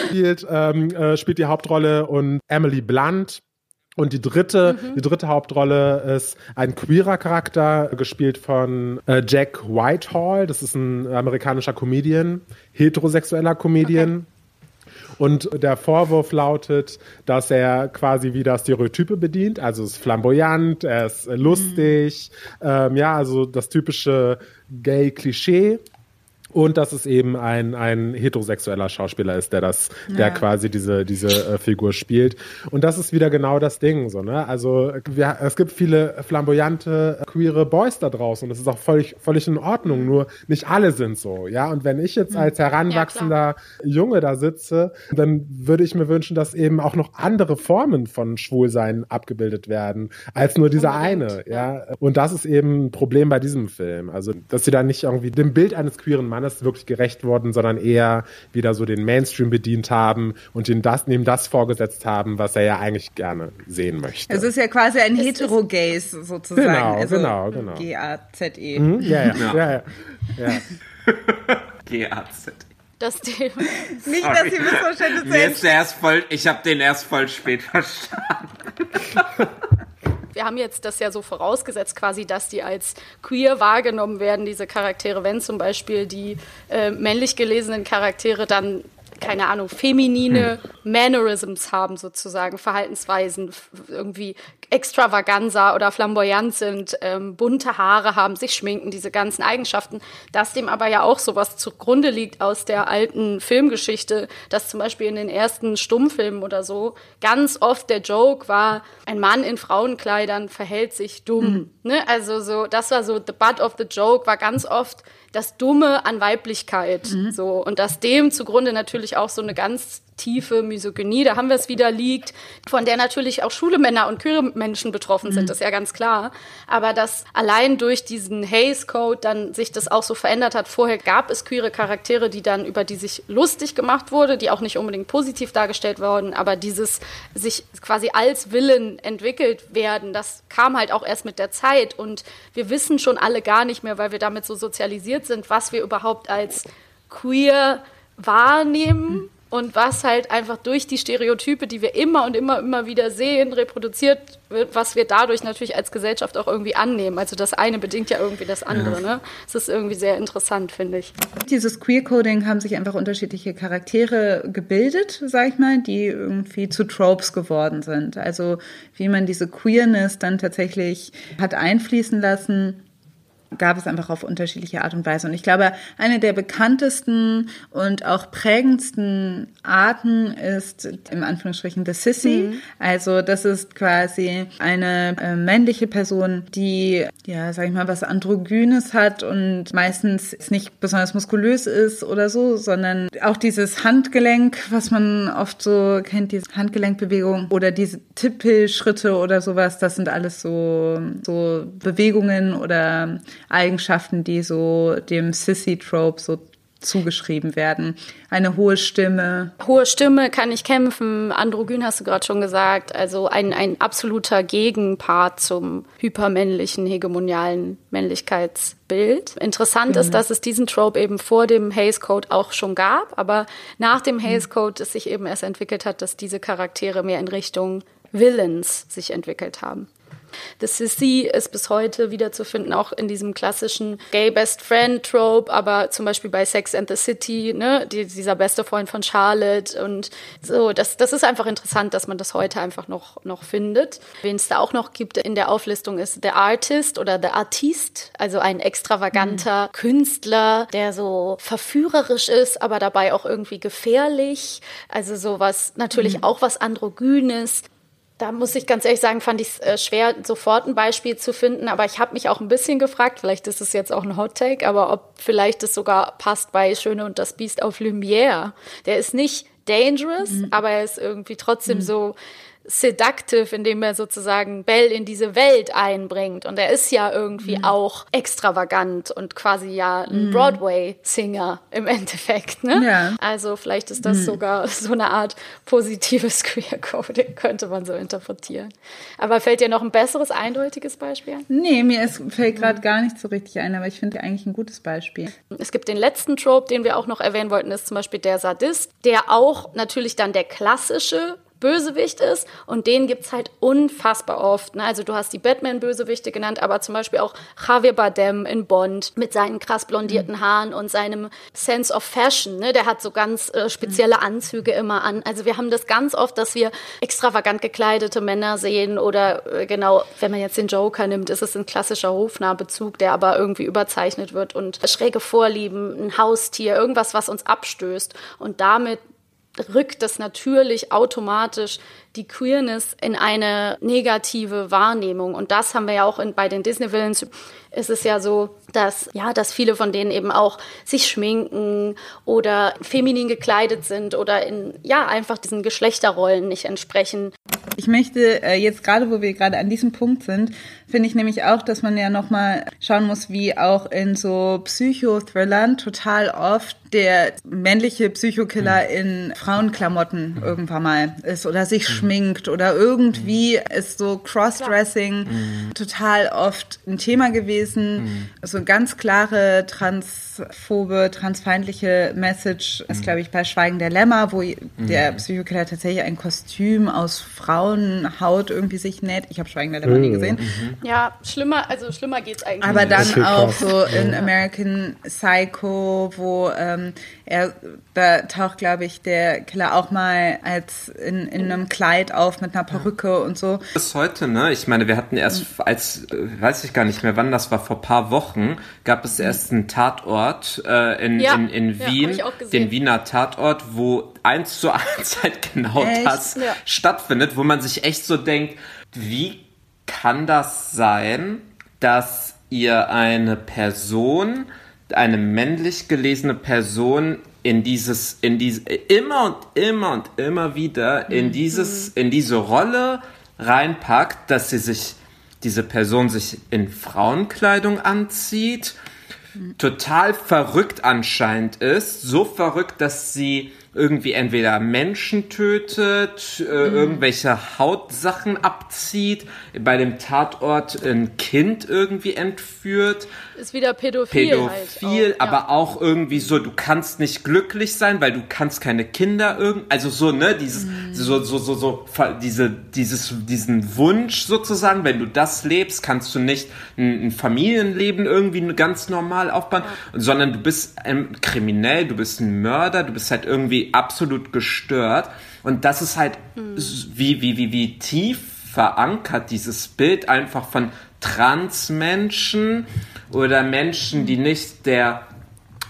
spielt, ähm, äh, spielt die Hauptrolle und Emily Blunt. Und die dritte, Mhm. die dritte Hauptrolle ist ein queerer Charakter, gespielt von äh, Jack Whitehall. Das ist ein amerikanischer Comedian, heterosexueller Comedian. Und der Vorwurf lautet, dass er quasi wieder Stereotype bedient. Also ist flamboyant, er ist lustig, ähm, ja, also das typische Gay-Klischee. Und dass es eben ein, ein heterosexueller Schauspieler ist, der das, der Ja. quasi diese, diese äh, Figur spielt. Und das ist wieder genau das Ding, so, ne? Also, wir, es gibt viele flamboyante, queere Boys da draußen und das ist auch völlig, völlig in Ordnung, nur nicht alle sind so, ja? Und wenn ich jetzt als heranwachsender Junge da sitze, dann würde ich mir wünschen, dass eben auch noch andere Formen von Schwulsein abgebildet werden, als nur dieser eine, ja? Und das ist eben ein Problem bei diesem Film. Also, dass sie da nicht irgendwie dem Bild eines queeren Mannes wirklich gerecht wurden, sondern eher wieder so den Mainstream bedient haben und ihm das, ihm das vorgesetzt haben, was er ja eigentlich gerne sehen möchte. Es ist ja quasi ein Hetero-Gaze sozusagen. Genau, also genau, genau. G-A-Z-E. Hm? ja, ja, ja, ja, ja. GAZ. [LAUGHS] Das Thema. Nicht, dass Sie Missverständnisse Mir ist der erst voll, ich habe den erst voll spät verstanden. [LAUGHS] wir haben jetzt das ja so vorausgesetzt, quasi, dass die als queer wahrgenommen werden, diese Charaktere, wenn zum Beispiel die äh, männlich gelesenen Charaktere dann keine Ahnung, feminine Mannerisms haben sozusagen, Verhaltensweisen, irgendwie extravaganza oder flamboyant sind, ähm, bunte Haare haben, sich schminken, diese ganzen Eigenschaften, dass dem aber ja auch sowas zugrunde liegt aus der alten Filmgeschichte, dass zum Beispiel in den ersten Stummfilmen oder so ganz oft der Joke war, ein Mann in Frauenkleidern verhält sich dumm. Ne? Also so, das war so, the butt of the joke war ganz oft das Dumme an Weiblichkeit. So. Und dass dem zugrunde natürlich auch so eine ganz tiefe Misogynie, da haben wir es wieder liegt, von der natürlich auch schwule Männer und queere Menschen betroffen sind, das ist ja ganz klar. Aber dass allein durch diesen Hays Code dann sich das auch so verändert hat. Vorher gab es queere Charaktere, die dann, über die sich lustig gemacht wurde, die auch nicht unbedingt positiv dargestellt wurden, aber dieses sich quasi als Willen entwickelt werden, das kam halt auch erst mit der Zeit und wir wissen schon alle gar nicht mehr, weil wir damit so sozialisiert sind, was wir überhaupt als queer wahrnehmen und was halt einfach durch die Stereotype, die wir immer und immer, immer wieder sehen, reproduziert wird, was wir dadurch natürlich als Gesellschaft auch irgendwie annehmen. Also das eine bedingt ja irgendwie das andere. Ne? Das ist irgendwie sehr interessant, finde ich. Dieses Queer-Coding haben sich einfach unterschiedliche Charaktere gebildet, sag ich mal, die irgendwie zu Tropes geworden sind. Also wie man diese Queerness dann tatsächlich hat einfließen lassen gab es einfach auf unterschiedliche Art und Weise. Und ich glaube, eine der bekanntesten und auch prägendsten Arten ist im Anführungsstrichen The Sissy. Also das ist quasi eine äh, männliche Person, die, ja, sag ich mal, was Androgynes hat und meistens nicht besonders muskulös ist oder so, sondern auch dieses Handgelenk, was man oft so kennt, diese Handgelenkbewegung oder diese Tippelschritte oder sowas, das sind alles so, so Bewegungen oder Eigenschaften, die so dem Sissy-Trope so zugeschrieben werden. Eine hohe Stimme. Hohe Stimme kann nicht kämpfen, androgyn hast du gerade schon gesagt, also ein, ein absoluter Gegenpart zum hypermännlichen, hegemonialen Männlichkeitsbild. Interessant ist, dass es diesen Trope eben vor dem Hays Code auch schon gab, aber nach dem Hays Code es sich eben erst entwickelt hat, dass diese Charaktere mehr in Richtung Villains sich entwickelt haben. The Sissy ist bis heute wiederzufinden, auch in diesem klassischen Gay Best Friend Trope, aber zum Beispiel bei Sex and the City, ne, die, dieser beste Freund von Charlotte und so, das, das ist einfach interessant, dass man das heute einfach noch, noch findet. Wen es da auch noch gibt in der Auflistung ist The Artist oder The Artist, also ein extravaganter mhm. Künstler, der so verführerisch ist, aber dabei auch irgendwie gefährlich. Also sowas, natürlich mhm. auch was Androgynes. Da muss ich ganz ehrlich sagen, fand ich es äh, schwer, sofort ein Beispiel zu finden. Aber ich habe mich auch ein bisschen gefragt, vielleicht ist es jetzt auch ein Hot Take, aber ob vielleicht es sogar passt bei Schöne und das Biest auf Lumière. Der ist nicht dangerous, mhm. aber er ist irgendwie trotzdem mhm. so seductive, indem er sozusagen Bell in diese Welt einbringt. Und er ist ja irgendwie mhm. auch extravagant und quasi ja ein mhm. Broadway-Singer im Endeffekt. Ne? Ja. Also vielleicht ist das mhm. sogar [LAUGHS] so eine Art positives [LAUGHS] Queer-Coding, könnte man so interpretieren. Aber fällt dir noch ein besseres, eindeutiges Beispiel ein? Nee, mir ist, fällt gerade gar nicht so richtig ein, aber ich finde eigentlich ein gutes Beispiel. Es gibt den letzten Trope, den wir auch noch erwähnen wollten, ist zum Beispiel der Sadist, der auch natürlich dann der klassische Bösewicht ist und den gibt's halt unfassbar oft. Ne? Also du hast die Batman-Bösewichte genannt, aber zum Beispiel auch Javier Bardem in Bond mit seinen krass blondierten mhm. Haaren und seinem Sense of Fashion. Ne? Der hat so ganz äh, spezielle Anzüge immer an. Also wir haben das ganz oft, dass wir extravagant gekleidete Männer sehen oder äh, genau, wenn man jetzt den Joker nimmt, ist es ein klassischer Hofnahbezug, der aber irgendwie überzeichnet wird und schräge Vorlieben, ein Haustier, irgendwas, was uns abstößt und damit rückt das natürlich automatisch die Queerness in eine negative Wahrnehmung. Und das haben wir ja auch in, bei den Disney-Villains. Ist es ja so, dass, ja, dass viele von denen eben auch sich schminken oder feminin gekleidet sind oder in, ja, einfach diesen Geschlechterrollen nicht entsprechen. Ich möchte äh, jetzt gerade, wo wir gerade an diesem Punkt sind, finde ich nämlich auch, dass man ja nochmal schauen muss, wie auch in so Psychothrillern total oft der männliche Psychokiller mhm. in Frauenklamotten irgendwann mal ist oder sich mhm. Schminkt oder irgendwie mhm. ist so Crossdressing mhm. total oft ein Thema gewesen. Mhm. So ganz klare transphobe, transfeindliche Message ist, glaube ich, bei Schweigen der Lämmer, wo der Psychokiller tatsächlich ein Kostüm aus Frauenhaut irgendwie sich näht. Ich habe Schweigen der Lämmer nie gesehen. Ja, schlimmer, also schlimmer geht's eigentlich. Aber dann auch so in American Psycho, wo ähm, er, da taucht, glaube ich, der Killer auch mal als in, in einem Kleid auf mit einer Perücke und so. Bis heute, ne? Ich meine, wir hatten erst, als, äh, weiß ich gar nicht mehr, wann das war, vor paar Wochen, gab es erst einen Tatort äh, in, ja. in, in Wien, ja, den Wiener Tatort, wo eins zu eins halt genau echt? das ja. stattfindet, wo man sich echt so denkt, wie kann das sein, dass ihr eine Person, eine männlich gelesene Person in dieses, in diese, immer und immer und immer wieder in mhm. dieses, in diese Rolle reinpackt, dass sie sich, diese Person sich in Frauenkleidung anzieht, mhm. total verrückt anscheinend ist, so verrückt, dass sie irgendwie entweder Menschen tötet, äh, mhm. irgendwelche Hautsachen abzieht, bei dem Tatort ein Kind irgendwie entführt. Ist wieder pädophil. Pädophil, halt auch, aber ja. auch irgendwie so, du kannst nicht glücklich sein, weil du kannst keine Kinder irgendwie, also so, ne, dieses, mhm. so, so, so, so, diese, dieses, diesen Wunsch sozusagen, wenn du das lebst, kannst du nicht ein, ein Familienleben irgendwie ganz normal aufbauen, ja. sondern du bist ein kriminell, du bist ein Mörder, du bist halt irgendwie absolut gestört. Und das ist halt mhm. wie, wie, wie, wie tief verankert dieses Bild einfach von Transmenschen oder Menschen, die nicht der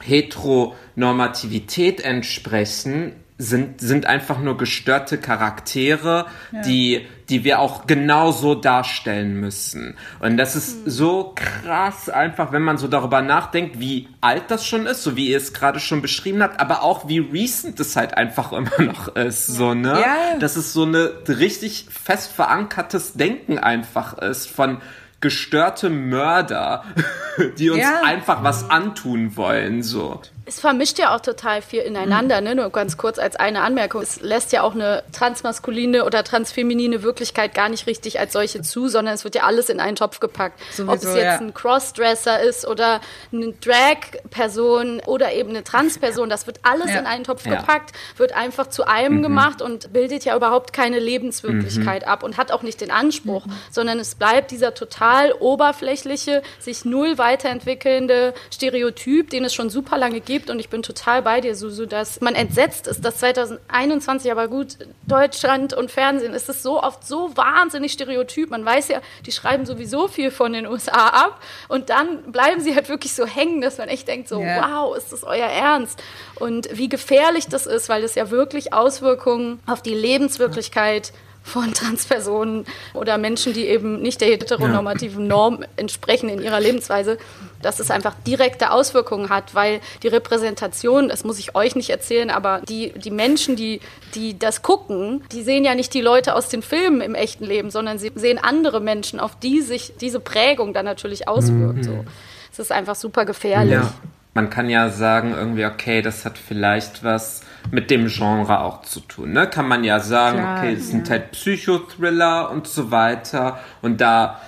Heteronormativität entsprechen, sind, sind einfach nur gestörte Charaktere, ja. die, die wir auch genauso darstellen müssen. Und das ist mhm. so krass einfach, wenn man so darüber nachdenkt, wie alt das schon ist, so wie ihr es gerade schon beschrieben habt, aber auch wie recent es halt einfach [LAUGHS] immer noch ist, so, ne? Ja. Dass es so eine richtig fest verankertes Denken einfach ist von, gestörte Mörder, [LAUGHS] die uns ja. einfach was antun wollen, so. Es vermischt ja auch total viel ineinander, ne? Nur ganz kurz als eine Anmerkung. Es lässt ja auch eine transmaskuline oder transfeminine Wirklichkeit gar nicht richtig als solche zu, sondern es wird ja alles in einen Topf gepackt. Sowieso, Ob es jetzt ja. ein Crossdresser ist oder eine Drag-Person oder eben eine Trans-Person, das wird alles Ja. in einen Topf Ja. gepackt, wird einfach zu einem gemacht und bildet ja überhaupt keine Lebenswirklichkeit Mhm. ab und hat auch nicht den Anspruch, sondern es bleibt dieser total oberflächliche, sich null weiterentwickelnde Stereotyp, den es schon super lange gibt. Und ich bin total bei dir, Susu, dass man entsetzt ist, dass 2021, aber gut, Deutschland und Fernsehen, es ist so oft so wahnsinnig stereotyp. Man weiß ja, die schreiben sowieso viel von den USA ab und dann bleiben sie halt wirklich so hängen, dass man echt denkt, so, Ja. wow, ist das euer Ernst? Und wie gefährlich das ist, weil das ja wirklich Auswirkungen auf die Lebenswirklichkeit von Transpersonen oder Menschen, die eben nicht der heteronormativen Norm entsprechen in ihrer Lebensweise, dass es einfach direkte Auswirkungen hat, weil die Repräsentation, das muss ich euch nicht erzählen, aber die, die Menschen, die, die das gucken, die sehen ja nicht die Leute aus den Filmen im echten Leben, sondern sie sehen andere Menschen, auf die sich diese Prägung dann natürlich auswirkt. So. Es ist einfach super gefährlich. Ja. Man kann ja sagen, irgendwie, okay, das hat vielleicht was mit dem Genre auch zu tun. Ne? Kann man ja sagen, Klar, okay, es sind halt Psychothriller und so weiter. Und da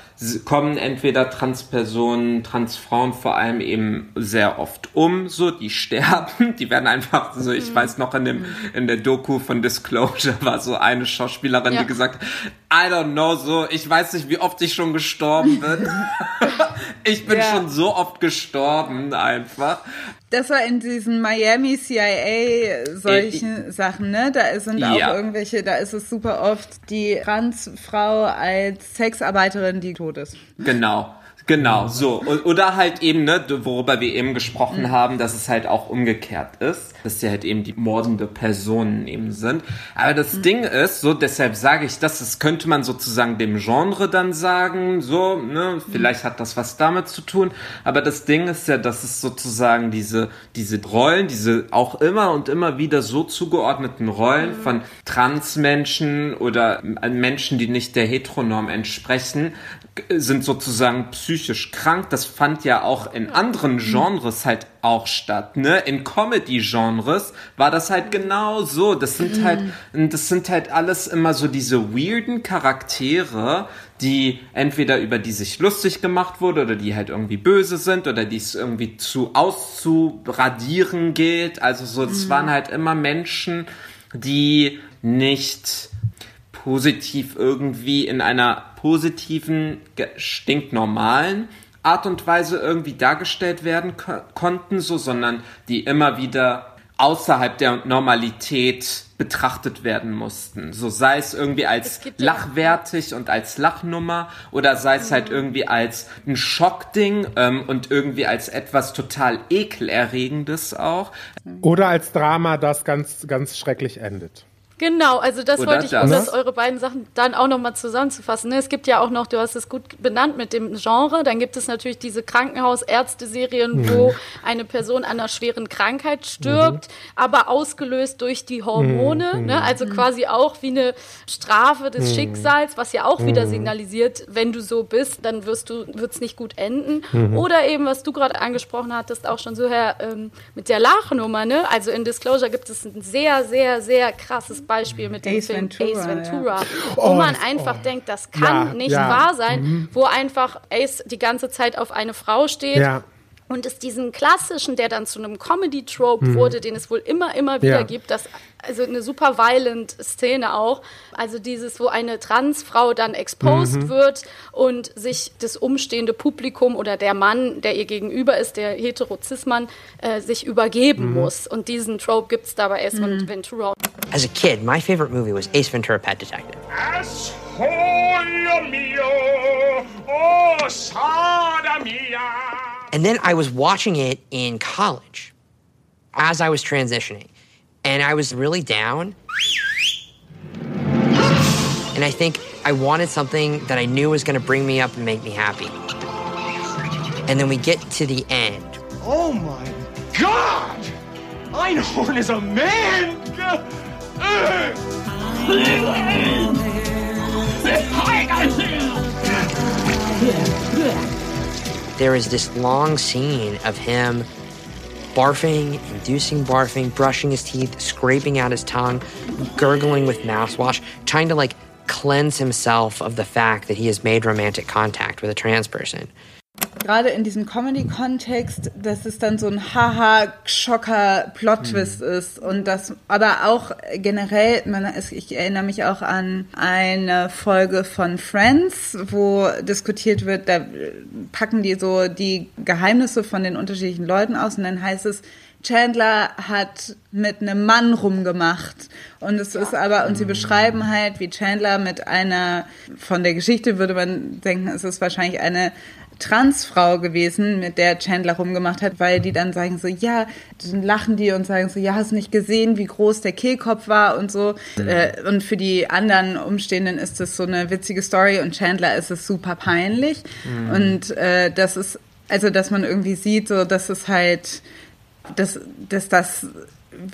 kommen entweder Transpersonen, Transfrauen vor allem eben sehr oft um, so, die [LAUGHS] sterben, die werden einfach so, ich weiß noch in dem, in der Doku von Disclosure [LAUGHS] war so eine Schauspielerin, Ja. die gesagt, I don't know, so, ich weiß nicht, wie oft ich schon gestorben bin. [LAUGHS] ich bin Ja. schon so oft gestorben, einfach. Das war in diesen Miami CIA solchen Sachen, ne? Da sind auch Ja. irgendwelche, da ist es super oft die Transfrau als Sexarbeiterin, die tot ist. Genau. Genau, so. Oder halt eben, ne, worüber wir eben gesprochen haben, dass es halt auch umgekehrt ist. Dass sie halt eben die mordende Personen eben sind. Aber das Ding ist, so, deshalb sage ich das, das könnte man sozusagen dem Genre dann sagen, so, ne, vielleicht hat das was damit zu tun. Aber das Ding ist ja, dass es sozusagen diese, diese Rollen, diese auch immer und immer wieder so zugeordneten Rollen von Transmenschen oder äh, Menschen, die nicht der Heteronorm entsprechen, sind sozusagen psychisch krank. Das fand ja auch in anderen Genres halt auch statt, ne? In Comedy-Genres war das halt genau so. Das sind halt, das sind halt alles immer so diese weirden Charaktere, die entweder über die sich lustig gemacht wurde oder die halt irgendwie böse sind oder die es irgendwie zu auszuradieren gilt. Also so, es waren halt immer Menschen, die nicht positiv irgendwie in einer positiven, stinknormalen Art und Weise irgendwie dargestellt werden ko konnten, so, sondern die immer wieder außerhalb der Normalität betrachtet werden mussten. So sei es irgendwie als Es ja- lachwertig und als Lachnummer oder sei es halt irgendwie als ein Schockding ähm, und irgendwie als etwas total ekelerregendes auch. Oder als Drama, das ganz, ganz schrecklich endet. Genau, also das Oder wollte ich, um das eure beiden Sachen dann auch nochmal zusammenzufassen. ne? Es gibt ja auch noch, du hast es gut benannt mit dem Genre, dann gibt es natürlich diese Krankenhausärzte-Serien, wo eine Person an einer schweren Krankheit stirbt, aber ausgelöst durch die Hormone, ne? also quasi auch wie eine Strafe des Schicksals, was ja auch wieder signalisiert, wenn du so bist, dann wirst du, wird's nicht gut enden. Oder eben, was du gerade angesprochen hattest, auch schon so her ähm, mit der Lachnummer, ne? Also in Disclosure gibt es ein sehr, sehr, sehr krasses Beispiel mit dem Ace Film Ventura, Ace Ventura, ja. wo Oh, man einfach oh. denkt, das kann Ja, nicht ja. Mhm. wahr sein, wo einfach Ace die ganze Zeit auf eine Frau steht. Und es diesen klassischen, der dann zu einem Comedy-Trope wurde, den es wohl immer, immer wieder Mhm. Ja. gibt, das, also eine super violent Szene auch. Also dieses, wo eine Transfrau dann exposed Mhm. wird und sich das umstehende Publikum oder der Mann, der ihr gegenüber ist, der Heterozismann, äh, sich übergeben Mhm. muss. Und diesen Trope gibt es da bei Ace Ventura. As a kid, my favorite movie was Ace Ventura Pet Detective. Asshole mio, oh sada mia. And then I was watching it in college as I was transitioning. And I was really down. And I think I wanted something that I knew was going to bring me up and make me happy. And then we get to the end. Oh my god! Einhorn is a man! There is this long scene of him barfing, inducing barfing, brushing his teeth, scraping out his tongue, gurgling with mouthwash, trying to like cleanse himself of the fact that he has made romantic contact with a trans person. Gerade in diesem Comedy-Kontext, dass es dann so ein Haha-Schocker-Plot-Twist ist und das aber auch generell, man, ich erinnere mich auch an eine Folge von Friends, wo diskutiert wird, da packen die so die Geheimnisse von den unterschiedlichen Leuten aus und dann heißt es, Chandler hat mit einem Mann rumgemacht. Und es ist aber, und sie beschreiben halt, wie Chandler mit einer, von der Geschichte würde man denken, es ist wahrscheinlich eine Transfrau gewesen, mit der Chandler rumgemacht hat, weil die dann sagen so, ja, dann lachen die und sagen so, ja, hast du nicht gesehen, wie groß der Kehlkopf war und so. Äh, und für die anderen Umstehenden ist das so eine witzige Story und Chandler ist es super peinlich. Mhm. Und äh, das ist, also dass man irgendwie sieht, so, dass es halt, dass, dass das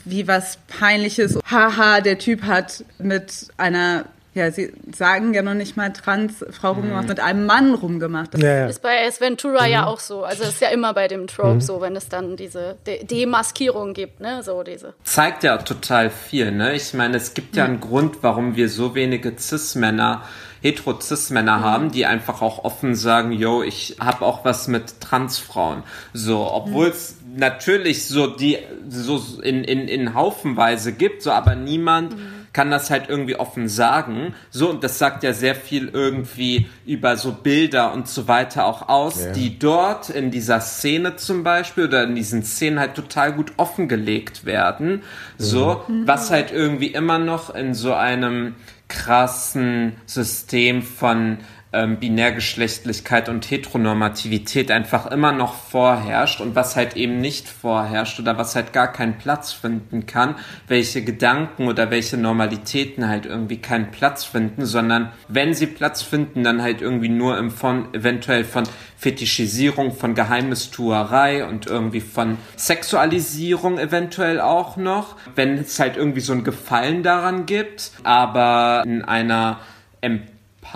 wie was Peinliches, haha, der Typ hat mit einer ja, sie sagen ja noch nicht mal Transfrau rumgemacht, mit einem Mann rumgemacht. Das Ja, ja. Ist bei Ace Ventura ja Mhm. auch so. Also ist ja immer bei dem Trope Mhm. so, wenn es dann diese De Demaskierung gibt, ne? So diese. zeigt ja total viel, ne? Ich meine, es gibt ja einen Grund, warum wir so wenige Cis-Männer, hetero-Cis-Männer haben, die einfach auch offen sagen, yo, ich habe auch was mit Transfrauen. So, obwohl es natürlich so die so in, in, in Haufenweise gibt, so aber niemand kann das halt irgendwie offen sagen. So, und das sagt ja sehr viel irgendwie über so Bilder und so weiter auch aus, Ja. die dort in dieser Szene zum Beispiel oder in diesen Szenen halt total gut offengelegt werden. So, was halt irgendwie immer noch in so einem krassen System von ähm, Binärgeschlechtlichkeit und Heteronormativität einfach immer noch vorherrscht und was halt eben nicht vorherrscht oder was halt gar keinen Platz finden kann, welche Gedanken oder welche Normalitäten halt irgendwie keinen Platz finden, sondern wenn sie Platz finden, dann halt irgendwie nur im von eventuell von Fetischisierung, von Geheimnistuerei und irgendwie von Sexualisierung eventuell auch noch, wenn es halt irgendwie so ein Gefallen daran gibt, aber in einer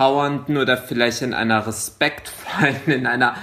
empowernden oder vielleicht in einer respektvollen, in einer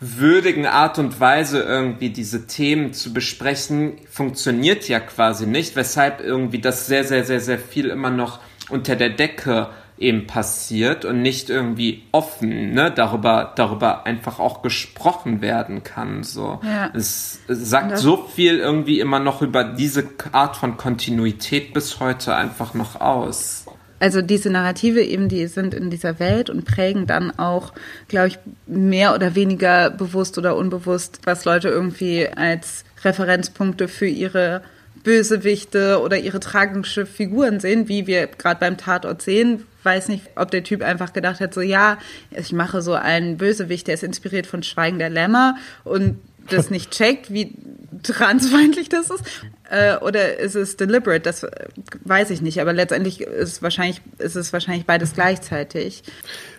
würdigen Art und Weise irgendwie diese Themen zu besprechen, funktioniert ja quasi nicht, weshalb irgendwie das sehr, sehr, sehr, sehr viel immer noch unter der Decke eben passiert und nicht irgendwie offen, ne, darüber, darüber einfach auch gesprochen werden kann, so. Ja. Es, es sagt so viel irgendwie immer noch über diese Art von Kontinuität bis heute einfach noch aus. Also diese Narrative eben, die sind in dieser Welt und prägen dann auch, glaube ich, mehr oder weniger bewusst oder unbewusst, was Leute irgendwie als Referenzpunkte für ihre Bösewichte oder ihre tragische Figuren sehen, wie wir gerade beim Tatort sehen. Weiß nicht, ob der Typ einfach gedacht hat, so ja, ich mache so einen Bösewicht, der ist inspiriert von Schweigen der Lämmer und das nicht checkt, wie transfeindlich das ist. Äh, oder ist es deliberate? Das äh, weiß ich nicht. Aber letztendlich ist, wahrscheinlich, ist es wahrscheinlich beides gleichzeitig.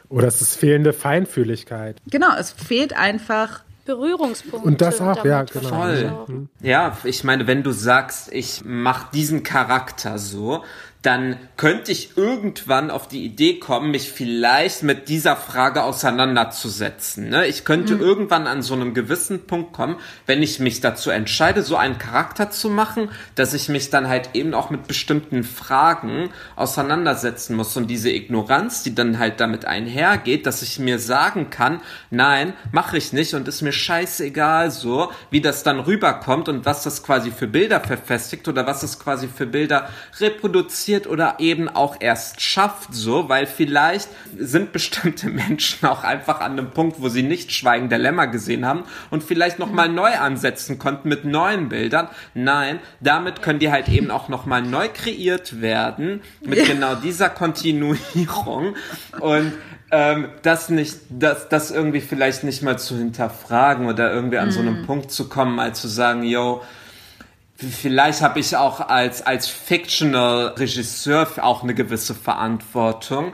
Oder es ist fehlende Feinfühligkeit. Genau, es fehlt einfach Berührungspunkte. Und das auch, ja, genau. Voll. Ja, ich meine, wenn du sagst, ich mach diesen Charakter so, dann könnte ich irgendwann auf die Idee kommen, mich vielleicht mit dieser Frage auseinanderzusetzen. Ne? Ich könnte irgendwann an so einem gewissen Punkt kommen, wenn ich mich dazu entscheide, so einen Charakter zu machen, dass ich mich dann halt eben auch mit bestimmten Fragen auseinandersetzen muss. Und diese Ignoranz, die dann halt damit einhergeht, dass ich mir sagen kann, nein, mache ich nicht und ist mir scheißegal so, wie das dann rüberkommt und was das quasi für Bilder verfestigt oder was es quasi für Bilder reproduziert oder eben auch erst schafft so, weil vielleicht sind bestimmte [LAUGHS] Menschen auch einfach an einem Punkt, wo sie nicht Schweigen der Lämmer gesehen haben und vielleicht nochmal neu ansetzen konnten mit neuen Bildern. Nein, damit können die halt eben auch nochmal neu kreiert werden mit [LAUGHS] genau dieser Kontinuierung und ähm, das nicht, das, das irgendwie vielleicht nicht mal zu hinterfragen oder irgendwie an so einem Punkt zu kommen, mal zu sagen, yo, vielleicht habe ich auch als, als Fictional Regisseur auch eine gewisse Verantwortung.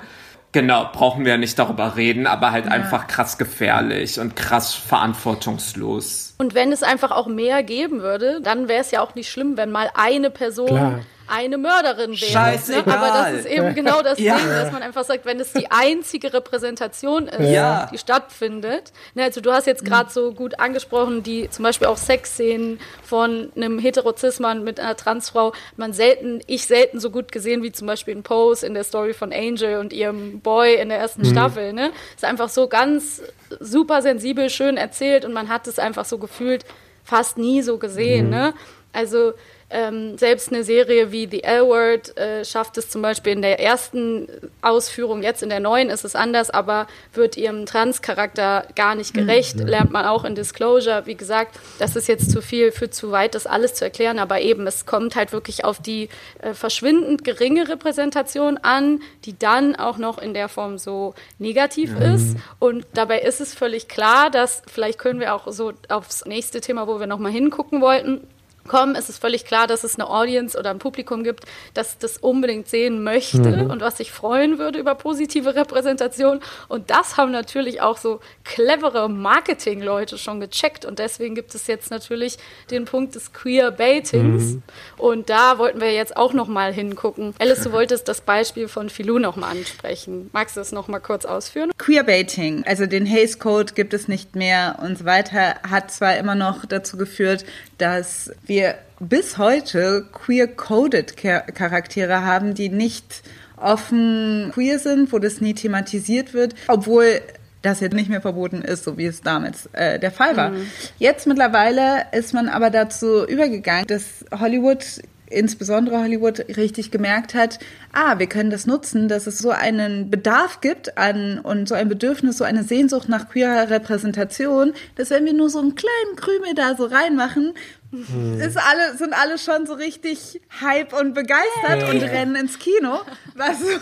Genau, brauchen wir ja nicht darüber reden, aber halt einfach krass gefährlich und krass verantwortungslos. Und wenn es einfach auch mehr geben würde, dann wäre es ja auch nicht schlimm, wenn mal eine Person Klar. Eine Mörderin wäre. Scheißegal. Aber das ist eben genau das [LAUGHS] Ja. Ding, dass man einfach sagt, wenn es die einzige Repräsentation ist, Ja. die stattfindet. Ne, also du hast jetzt gerade so gut angesprochen, die zum Beispiel auch Sexszenen von einem Heterozismann mit einer Transfrau, man selten, ich selten so gut gesehen wie zum Beispiel in Pose in der Story von Angel und ihrem Boy in der ersten Staffel. Ne? Ist einfach so ganz super sensibel, schön erzählt und man hat es einfach so gefühlt fast nie so gesehen. Ne? Also ähm, selbst eine Serie wie The L-Word äh, schafft es zum Beispiel in der ersten Ausführung, jetzt in der neuen ist es anders, aber wird ihrem Trans-Charakter gar nicht gerecht, lernt man auch in Disclosure. Wie gesagt, das ist jetzt zu viel, für zu weit, das alles zu erklären, aber eben, es kommt halt wirklich auf die äh, verschwindend geringe Repräsentation an, die dann auch noch in der Form so negativ ist. Und dabei ist es völlig klar, dass, vielleicht können wir auch so aufs nächste Thema, wo wir nochmal hingucken wollten, kommen, ist es völlig klar, dass es eine Audience oder ein Publikum gibt, das das unbedingt sehen möchte und was sich freuen würde über positive Repräsentation. Und das haben natürlich auch so clevere Marketing-Leute schon gecheckt. Und deswegen gibt es jetzt natürlich den Punkt des Queer-Baitings. Und da wollten wir jetzt auch noch mal hingucken. Alice, du wolltest das Beispiel von Filou noch mal ansprechen. Magst du es noch mal kurz ausführen? Queerbaiting, also den Haze Code gibt es nicht mehr und so weiter, hat zwar immer noch dazu geführt, dass wir bis heute queer-coded Char- Charaktere haben, die nicht offen queer sind, wo das nie thematisiert wird, obwohl das jetzt nicht mehr verboten ist, so wie es damals äh, der Fall war. Jetzt mittlerweile ist man aber dazu übergegangen, dass Hollywood insbesondere Hollywood richtig gemerkt hat, ah, wir können das nutzen, dass es so einen Bedarf gibt an und so ein Bedürfnis, so eine Sehnsucht nach queerer Repräsentation, dass wenn wir nur so einen kleinen Krümel da so reinmachen, ist alle, sind alle schon so richtig hype und begeistert und rennen ins Kino. Was ist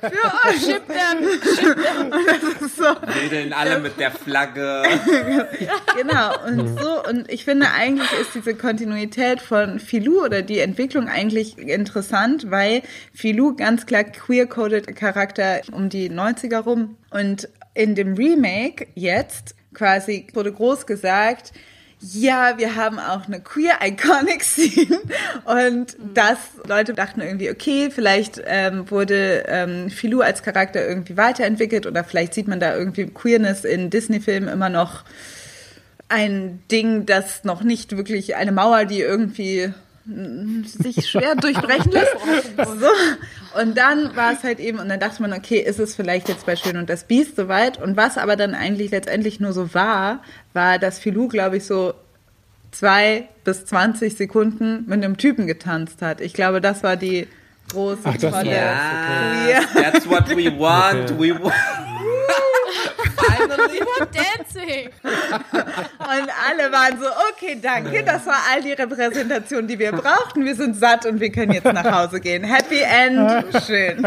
für [LAUGHS] euch? Chip them. Und das ist so, Wedeln alle mit der Flagge. [LAUGHS] Genau, und so, und ich finde eigentlich ist diese Kontinuität von Filou oder die Entwicklung eigentlich interessant, weil Filou ganz klar queer-coded Charakter um die 90er rum und in dem Remake jetzt quasi wurde groß gesagt, ja, wir haben auch eine queer Iconic [LAUGHS] Scene. Und das Leute dachten irgendwie, okay, vielleicht ähm, wurde ähm, Filou als Charakter irgendwie weiterentwickelt oder vielleicht sieht man da irgendwie Queerness in Disney-Filmen immer noch. Ein Ding, das noch nicht wirklich eine Mauer, die irgendwie sich schwer durchbrechen [LAUGHS] lässt. So. Und dann war es halt eben, und dann dachte man, okay, ist es vielleicht jetzt bei Schön und das Biest soweit? Und was aber dann eigentlich letztendlich nur so war, war, dass Filou, glaube ich, so zwei bis 20 Sekunden mit einem Typen getanzt hat. Ich glaube, das war die große, Ach, das tolle. war- Ja, that's what we want. Okay. We want. [LAUGHS] [LAUGHS] Dancing. Und alle waren so, okay, danke, das war all die Repräsentation, die wir brauchten. Wir sind satt und wir können jetzt nach Hause gehen. Happy End, schön.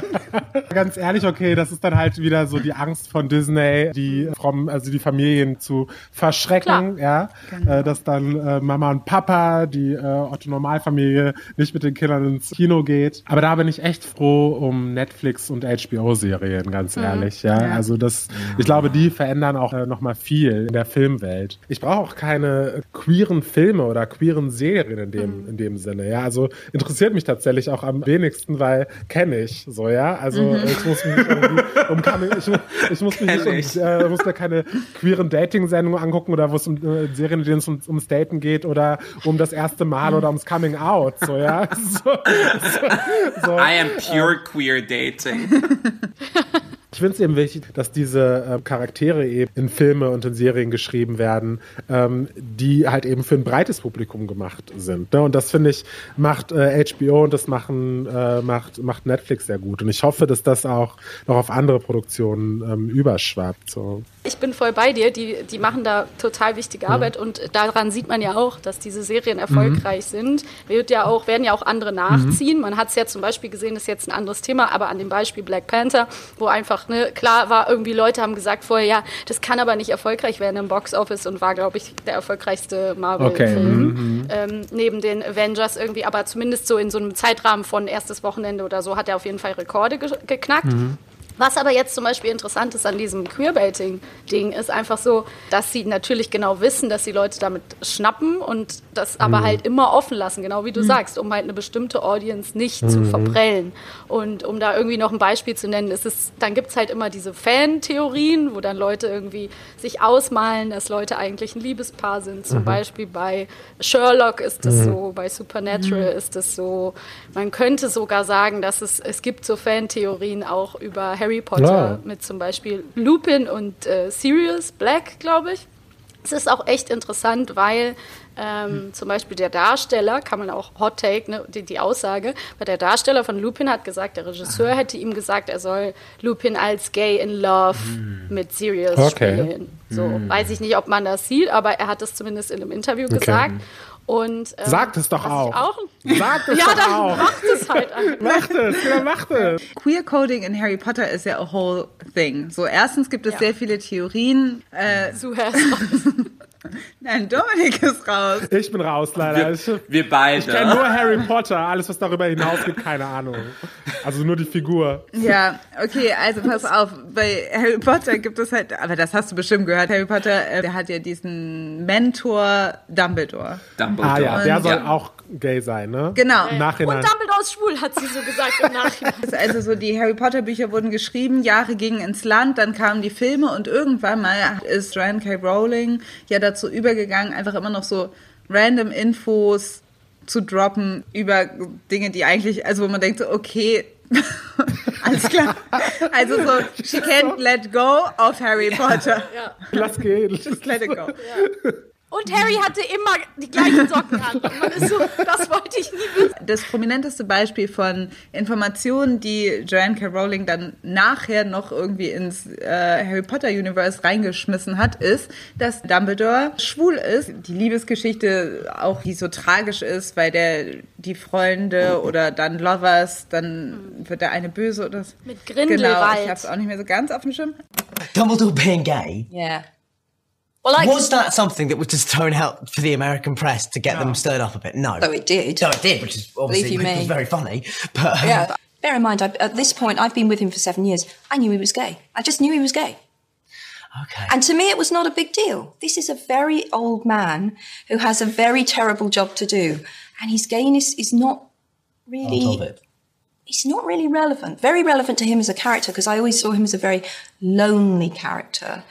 Ganz ehrlich, okay, das ist dann halt wieder so die Angst von Disney, die from, also die Familien zu verschrecken, ja, äh, dass dann äh, Mama und Papa, die äh, Otto Normalfamilie, nicht mit den Kindern ins Kino geht. Aber da bin ich echt froh um Netflix und HBO-Serien, ganz ehrlich, ja. Ja. Also das, ich glaube, die verändern auch äh, noch mal viel in der Filmwelt. Ich brauche auch keine queeren Filme oder queeren Serien in dem in dem Sinne, ja. Also interessiert mich tatsächlich auch am wenigsten, weil kenne ich so, ja. Also ich muss mich [LAUGHS] um ich, ich muss mich Kenn nicht ich. um, äh, muss mir keine queeren Dating-Sendungen angucken oder wo es um äh, Serien, in denen es um, ums Daten geht oder um das erste Mal oder ums Coming Out, so, ja. [LAUGHS] So, so, so. I am pure queer dating. [LAUGHS] Ich finde es eben wichtig, dass diese äh, Charaktere eben in Filme und in Serien geschrieben werden, ähm, die halt eben für ein breites Publikum gemacht sind. Ne? Und das finde ich macht äh, HBO und das machen äh, macht macht Netflix sehr gut. Und ich hoffe, dass das auch noch auf andere Produktionen ähm, überschwappt. So. Ich bin voll bei dir. Die, die machen da total wichtige Arbeit und daran sieht man ja auch, dass diese Serien erfolgreich sind. Wird ja auch, werden ja auch andere nachziehen. Man hat es ja zum Beispiel gesehen, das ist jetzt ein anderes Thema, aber an dem Beispiel Black Panther, wo einfach ne, klar war, irgendwie Leute haben gesagt vorher, ja, das kann aber nicht erfolgreich werden im Box Office und war, glaube ich, der erfolgreichste Marvel-Film. Ähm, neben den Avengers irgendwie, aber zumindest so in so einem Zeitrahmen von erstes Wochenende oder so hat er auf jeden Fall Rekorde ge geknackt. Was aber jetzt zum Beispiel interessant ist an diesem Queerbaiting-Ding, ist einfach so, dass sie natürlich genau wissen, dass sie Leute damit schnappen und das aber halt immer offen lassen, genau wie du sagst, um halt eine bestimmte Audience nicht zu verprellen. Und um da irgendwie noch ein Beispiel zu nennen, ist es, dann gibt es halt immer diese Fan-Theorien, wo dann Leute irgendwie sich ausmalen, dass Leute eigentlich ein Liebespaar sind. Zum Beispiel bei Sherlock ist das so, bei Supernatural ist das so. Man könnte sogar sagen, dass es, es gibt so Fan-Theorien auch über Harry Potter Ja. mit zum Beispiel Lupin und äh, Sirius Black, glaube ich. Es ist auch echt interessant, weil ähm, zum Beispiel der Darsteller, kann man auch Hot Take, ne, die, die Aussage, weil der Darsteller von Lupin hat gesagt, der Regisseur hätte ihm gesagt, er soll Lupin als Gay in Love mit Sirius Okay. spielen. So, weiß ich nicht, ob man das sieht, aber er hat es zumindest in einem Interview gesagt. Und, ähm, Sagt es doch auch. Auch Sagt es ja, doch dann auch. macht es halt einfach. Macht es, genau, macht es. Queer Coding in Harry Potter ist ja a whole thing. So, erstens gibt es Ja. sehr viele Theorien. Äh, Zuhör [LAUGHS] nein, Dominik ist raus. Ich bin raus, leider. Wir, wir beide. ich kenne nur Harry Potter. Alles, was darüber hinausgeht, keine Ahnung. Also nur die Figur. Ja, okay, also pass auf. Bei Harry Potter gibt es halt, aber das hast du bestimmt gehört. Harry Potter, äh, der hat ja diesen Mentor Dumbledore. Dumbledore. Ah ja, der Und- soll Ja. auch gay sein, ne? Genau. Im Nachhinein. Und Dumbledore ist schwul, hat sie so gesagt im Nachhinein. [LAUGHS] Also so die Harry Potter Bücher wurden geschrieben, Jahre gingen ins Land, dann kamen die Filme und irgendwann mal ist Joanne K. Rowling ja dazu übergegangen, einfach immer noch so random Infos zu droppen über Dinge, die eigentlich, also wo man denkt so, okay, [LAUGHS] alles klar. Also so, she can't let go of Harry Potter. Lass gehen. Just let it go. Und Harry hatte immer die gleichen Socken an. Und man ist so, das wollte ich nie wissen. Das prominenteste Beispiel von Informationen, die Joanne K. Rowling dann nachher noch irgendwie ins äh, Harry Potter Universe reingeschmissen hat, ist, dass Dumbledore schwul ist. Die Liebesgeschichte auch, die so tragisch ist, weil der die Freunde oder dann Lovers, dann wird der eine böse oder so. Mit Genau, Grindelwald. ich hab's auch nicht mehr so ganz auf dem Schirm. Dumbledore being gay. Yeah. Well, like, Was that something that was just thrown out for the American press to get them stirred up a bit? No. So it did. No, it did, which is obviously very funny. But um, Yeah. Bear in mind, I, at this point, I've been with him for seven years. I knew he was gay. I just knew he was gay. okay. And to me, it was not a big deal. This is a very old man who has a very terrible job to do. And his gayness is not really. Part of it. It's not really relevant. Very relevant to him as a character because I always saw him as a very lonely character.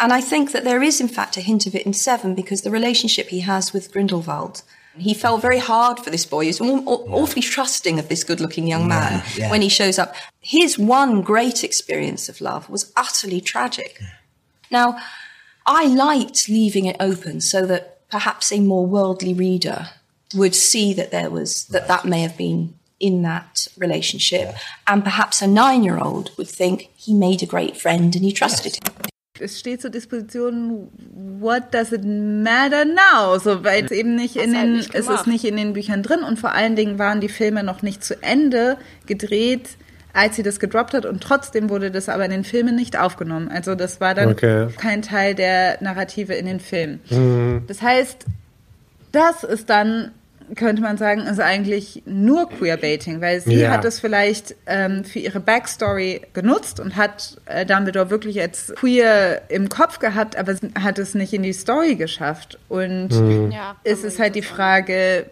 And I think that there is, in fact, a hint of it in Seven because the relationship he has with Grindelwald. He fell very hard for this boy. He's aw- aw- awfully trusting of this good looking young man yeah. when he shows up. His one great experience of love was utterly tragic. Now, I liked leaving it open so that perhaps a more worldly reader would see that there was, that that may have been in that relationship. And perhaps a nine year old would think he made a great friend and he trusted him. Es steht zur Disposition, what does it matter now? So, weil es eben nicht in halt den, nicht es ist nicht in den Büchern drin und vor allen Dingen waren die Filme noch nicht zu Ende gedreht, als sie das gedroppt hat und trotzdem wurde das aber in den Filmen nicht aufgenommen. Also das war dann Okay. kein Teil der Narrative in den Filmen. Das heißt, das ist dann könnte man sagen, ist eigentlich nur Queerbaiting, weil sie Ja. hat es vielleicht ähm, für ihre Backstory genutzt und hat äh, Dumbledore wirklich als queer im Kopf gehabt, aber sie hat es nicht in die Story geschafft. Und Ja, es ist halt die Frage,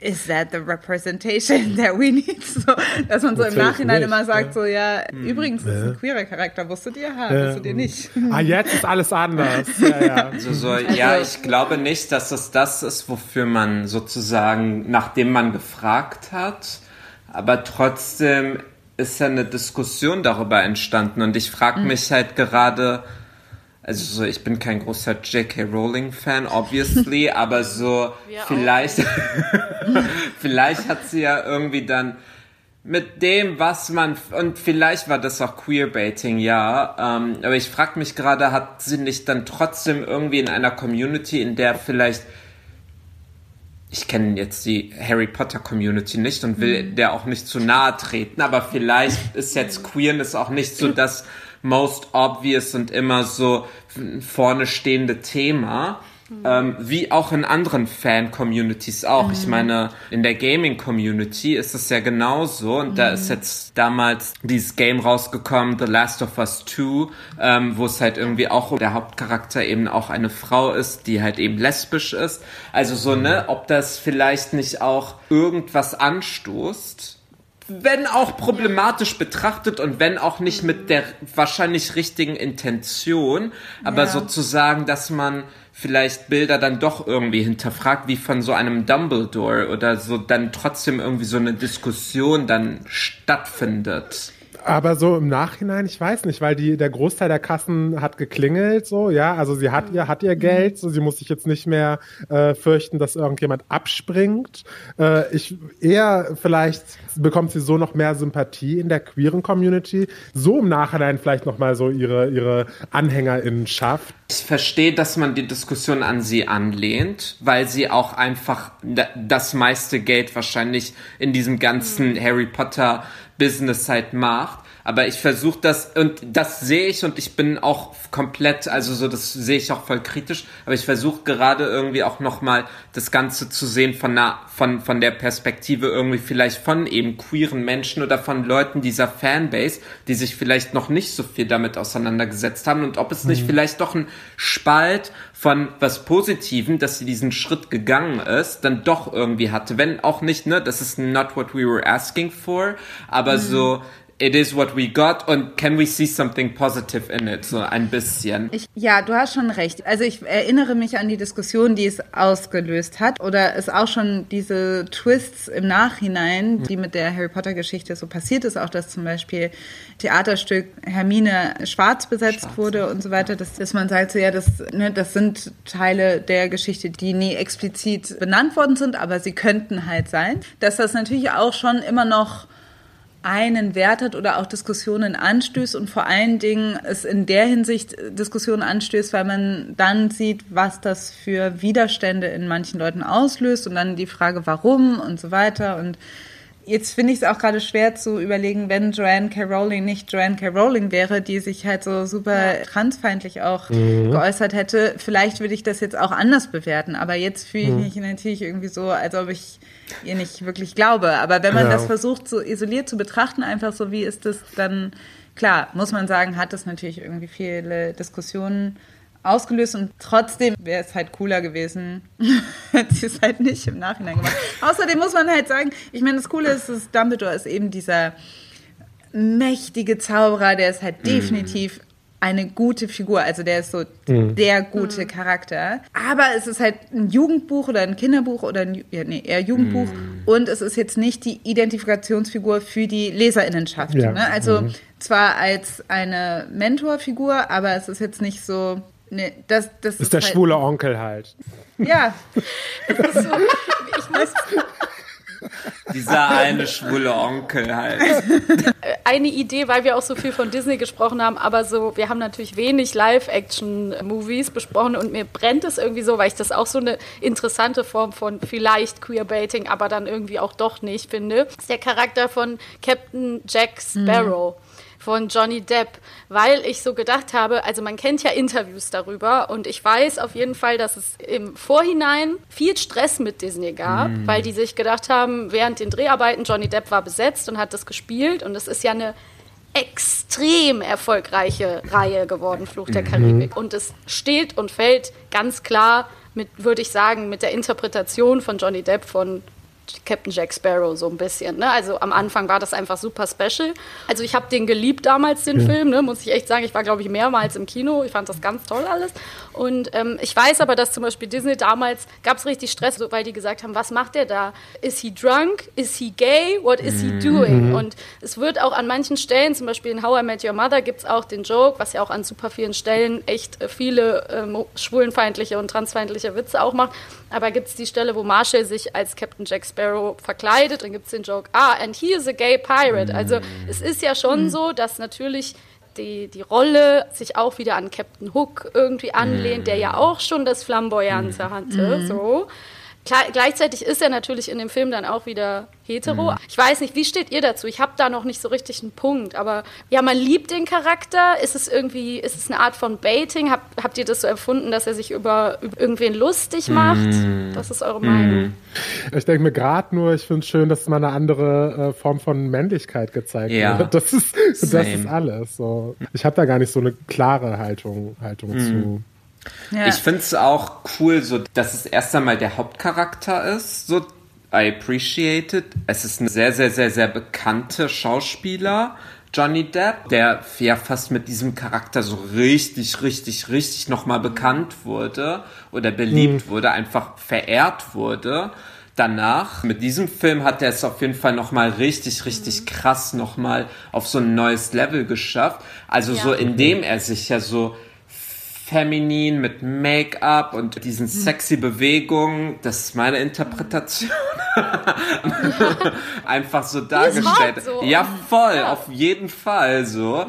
is that the representation [LAUGHS] that we need? So, dass man so im Nachhinein nicht, immer sagt, ja. so ja, übrigens ist es ein queerer Charakter, wusstet ihr? Ha, Ja. wusstet ihr nicht? Ah, jetzt ist alles anders. [LAUGHS] Ja, ja. Also so, ja, ich glaube nicht, dass es das ist, wofür man sozusagen, nachdem man gefragt hat, aber trotzdem ist ja eine Diskussion darüber entstanden und ich frage mich halt gerade, also so, ich bin kein großer J.K. Rowling Fan, obviously, [LAUGHS] aber so Wir vielleicht, [LAUGHS] vielleicht hat sie ja irgendwie dann mit dem, was man und vielleicht war das auch Queerbaiting, ja. Ähm, aber ich frage mich gerade, hat sie nicht dann trotzdem irgendwie in einer Community, in der vielleicht ich kenne jetzt die Harry Potter Community nicht und will der auch nicht zu nahe treten, aber vielleicht ist jetzt Queerness auch nicht so das most obvious und immer so vorne stehende Thema. Ähm, wie auch in anderen Fan-Communities auch. Ich meine, in der Gaming-Community ist es ja genauso. Und da ist jetzt damals dieses Game rausgekommen, The Last of Us 2, ähm, wo es halt irgendwie auch der Hauptcharakter eben auch eine Frau ist, die halt eben lesbisch ist. Also so, ne, ob das vielleicht nicht auch irgendwas anstoßt, wenn auch problematisch betrachtet und wenn auch nicht mit der wahrscheinlich richtigen Intention, aber Ja. sozusagen, dass man vielleicht Bilder dann doch irgendwie hinterfragt, wie von so einem Dumbledore oder so dann trotzdem irgendwie so eine Diskussion dann stattfindet. Aber so im Nachhinein, ich weiß nicht, weil die, der Großteil der Kassen hat geklingelt, so, ja, also sie hat ihr, hat ihr Geld, so, sie muss sich jetzt nicht mehr äh, fürchten, dass irgendjemand abspringt. Äh, ich, eher vielleicht bekommt sie so noch mehr Sympathie in der queeren Community, so im Nachhinein vielleicht nochmal so ihre, ihre AnhängerInnen schafft. Ich verstehe, dass man die Diskussion an sie anlehnt, weil sie auch einfach da- das meiste Geld wahrscheinlich in diesem ganzen Harry Potter Business halt macht. Aber ich versuche das, und das sehe ich und ich bin auch komplett, also so, das sehe ich auch voll kritisch, aber ich versuche gerade irgendwie auch nochmal das Ganze zu sehen von, einer, von, von der Perspektive irgendwie vielleicht von eben queeren Menschen oder von Leuten dieser Fanbase, die sich vielleicht noch nicht so viel damit auseinandergesetzt haben. Und ob es nicht vielleicht doch ein Spalt von was Positiven, dass sie diesen Schritt gegangen ist, dann doch irgendwie hatte. Wenn auch nicht, ne, das ist not what we were asking for, aber so, it is what we got und can we see something positive in it, so ein bisschen. Ich, ja, du hast schon recht. Also ich erinnere mich an die Diskussion, die es ausgelöst hat oder es auch schon diese Twists im Nachhinein, die mit der Harry Potter Geschichte so passiert ist, auch dass zum Beispiel Theaterstück Hermine schwarz besetzt wurde und so weiter, dass, dass man sagt, so, ja, das, ne, das sind Teile der Geschichte, die nie explizit benannt worden sind, aber sie könnten halt sein. Dass das natürlich auch schon immer noch einen Wert hat oder auch Diskussionen anstößt und vor allen Dingen es in der Hinsicht Diskussionen anstößt, weil man dann sieht, was das für Widerstände in manchen Leuten auslöst und dann die Frage, warum und so weiter. Und jetzt finde ich es auch gerade schwer zu überlegen, wenn Joanne K. Rowling nicht Joanne K. Rowling wäre, die sich halt so super transfeindlich auch Mhm. geäußert hätte, vielleicht würde ich das jetzt auch anders bewerten. Aber jetzt fühle ich Mhm. mich natürlich irgendwie so, als ob ich ihr nicht wirklich glaube. Aber wenn man Ja. das versucht, so isoliert zu betrachten, einfach so, wie ist das dann, klar, muss man sagen, hat das natürlich irgendwie viele Diskussionen ausgelöst und trotzdem wäre es halt cooler gewesen, [LAUGHS] hätte sie es halt nicht im Nachhinein gemacht. Außerdem muss man halt sagen, ich meine, das Coole ist, dass Dumbledore ist eben dieser mächtige Zauberer, der ist halt definitiv eine gute Figur, also der ist so Mhm. der gute Charakter. Aber es ist halt ein Jugendbuch oder ein Kinderbuch oder ein, ja, nee, eher Jugendbuch und es ist jetzt nicht die Identifikationsfigur für die Leserinnenschaft. Ja. Ne? Also Mhm. zwar als eine Mentorfigur, aber es ist jetzt nicht so. Ne, das, das Ist der halt, schwule Onkel halt. Ja, Ich muss Dieser eine schwule Onkel halt. [LAUGHS] eine Idee, weil wir auch so viel von Disney gesprochen haben, aber so, wir haben natürlich wenig Live-Action-Movies besprochen und mir brennt es irgendwie so, weil ich das auch so eine interessante Form von vielleicht Queerbaiting, aber dann irgendwie auch doch nicht finde. Das ist der Charakter von Captain Jack Sparrow. Von Johnny Depp, weil ich so gedacht habe, also man kennt ja Interviews darüber und ich weiß auf jeden Fall, dass es im Vorhinein viel Stress mit Disney gab, Mm. weil die sich gedacht haben, während den Dreharbeiten, Johnny Depp war besetzt und hat das gespielt und es ist ja eine extrem erfolgreiche Reihe geworden, Fluch der Mhm. Karibik. Und es steht und fällt ganz klar mit, würde ich sagen, mit der Interpretation von Johnny Depp von Captain Jack Sparrow so ein bisschen. Ne? Also am Anfang war das einfach super special. Also ich habe den geliebt damals, den Ja. Film, ne? muss ich echt sagen. Ich war, glaube ich, mehrmals im Kino. Ich fand das ganz toll alles. Und ähm, ich weiß aber, dass zum Beispiel Disney damals, gab es richtig Stress, weil die gesagt haben, was macht der da? Is he drunk? Is he gay? What is he doing? Mhm. Und es wird auch an manchen Stellen, zum Beispiel in How I Met Your Mother, gibt es auch den Joke, was ja auch an super vielen Stellen echt äh, viele ähm, schwulenfeindliche und transfeindliche Witze auch macht. Aber gibt es die Stelle, wo Marshall sich als Captain Jack Sparrow verkleidet, dann gibt es den Joke, ah, and he is a gay pirate. Also es ist ja schon so, dass natürlich die, die Rolle sich auch wieder an Captain Hook irgendwie anlehnt, der ja auch schon das Flamboyante hatte. Mhm. So. Klar, gleichzeitig ist er natürlich in dem Film dann auch wieder hetero. Mhm. Ich weiß nicht, wie steht ihr dazu? Ich habe da noch nicht so richtig einen Punkt, aber ja, man liebt den Charakter. Ist es irgendwie, ist es eine Art von Baiting? Hab, habt ihr das so empfunden, dass er sich über, über irgendwen lustig macht? Mhm. Was ist eure Meinung? Ich denke mir gerade nur, ich finde es schön, dass mal eine andere äh, Form von Männlichkeit gezeigt Ja. wird. Das ist, [LAUGHS] das Same. ist alles. So. Ich habe da gar nicht so eine klare Haltung, Haltung Mhm. zu. Ich finde es auch cool, so dass es erst einmal der Hauptcharakter ist. So, I appreciate it. Es ist ein sehr, sehr, sehr, sehr bekannter Schauspieler, Johnny Depp, der ja fast mit diesem Charakter so richtig, richtig, richtig nochmal bekannt wurde oder beliebt wurde, einfach verehrt wurde. Danach, mit diesem Film hat er es auf jeden Fall nochmal richtig, richtig krass nochmal auf so ein neues Level geschafft. Also so, indem er sich ja so feminin mit Make-up und diesen sexy Bewegungen, das ist meine Interpretation, [LAUGHS] einfach so dargestellt. so. Ja, voll, auf jeden Fall so.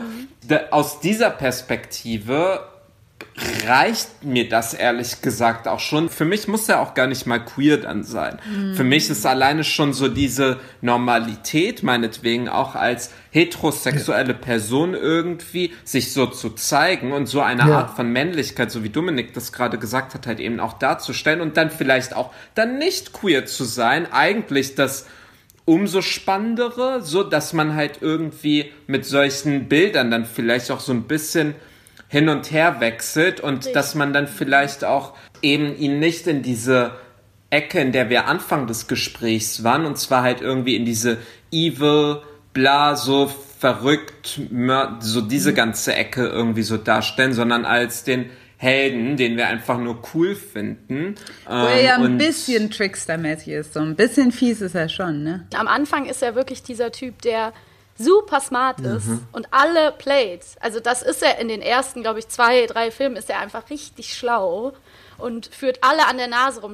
Da, aus dieser Perspektive reicht mir das ehrlich gesagt auch schon. Für mich muss er auch gar nicht mal queer dann sein. Für mich ist alleine schon so diese Normalität, meinetwegen auch als heterosexuelle Person irgendwie, sich so zu zeigen und so eine Ja. Art von Männlichkeit, so wie Dominik das gerade gesagt hat, halt eben auch darzustellen und dann vielleicht auch dann nicht queer zu sein. Eigentlich das umso spannendere, so dass man halt irgendwie mit solchen Bildern dann vielleicht auch so ein bisschen hin und her wechselt und dass man dann vielleicht auch eben ihn nicht in diese Ecke, in der wir Anfang des Gesprächs waren, und zwar halt irgendwie in diese evil, bla, so verrückt, so diese ganze Ecke irgendwie so darstellen, sondern als den Helden, den wir einfach nur cool finden. Wo er ja Ähm, ein bisschen trickstermäßig ist. So ein bisschen fies ist er schon, ne? Am Anfang ist er wirklich dieser Typ, der super smart ist Mhm. und alle playt. Also das ist er in den ersten, glaube ich, zwei, drei Filmen ist er einfach richtig schlau und führt alle an der Nase rum.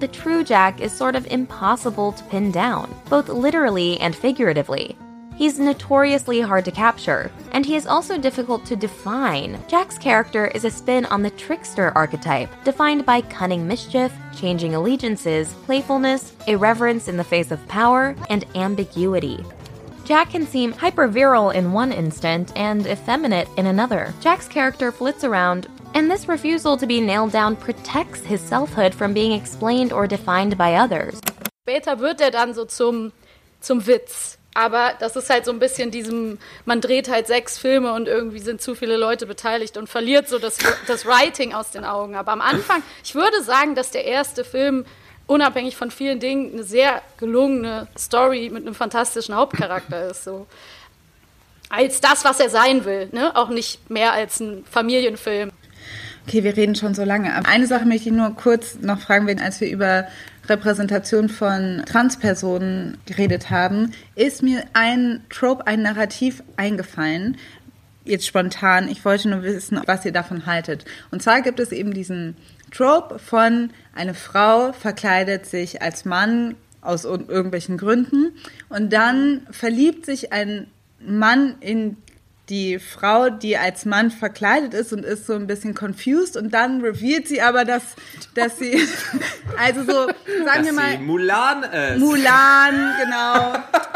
The true Jack is sort of impossible to pin down, both literally and figuratively. He's notoriously hard to capture, and he is also difficult to define. Jack's character is a spin on the trickster archetype, defined by cunning mischief, changing allegiances, playfulness, irreverence in the face of power, and ambiguity. Jack can seem hyper virile in one instant and effeminate in another. Jack's character flits around, and this refusal to be nailed down protects his selfhood from being explained or defined by others. Später wird er dann so zum, zum Witz. Aber das ist halt so ein bisschen diesem, man dreht halt sechs Filme und irgendwie sind zu viele Leute beteiligt und verliert so das, das Writing aus den Augen. Aber am Anfang, ich würde sagen, dass der erste Film unabhängig von vielen Dingen eine sehr gelungene Story mit einem fantastischen Hauptcharakter [LAUGHS] ist. So. Als das, was er sein will. Ne? Auch nicht mehr als ein Familienfilm. Okay, wir reden schon so lange. Aber eine Sache möchte ich nur kurz noch fragen, wenn, als wir über Repräsentation von Transpersonen geredet haben, ist mir ein Trope, ein Narrativ eingefallen. Jetzt spontan. Ich wollte nur wissen, was ihr davon haltet. Und zwar gibt es eben diesen Trope von eine Frau verkleidet sich als Mann aus irgendwelchen Gründen und dann verliebt sich ein Mann in die Frau, die als Mann verkleidet ist und ist so ein bisschen confused und dann revealt sie aber, dass, dass sie, [LAUGHS] also so, sagen dass wir mal, Mulan ist. Mulan, genau,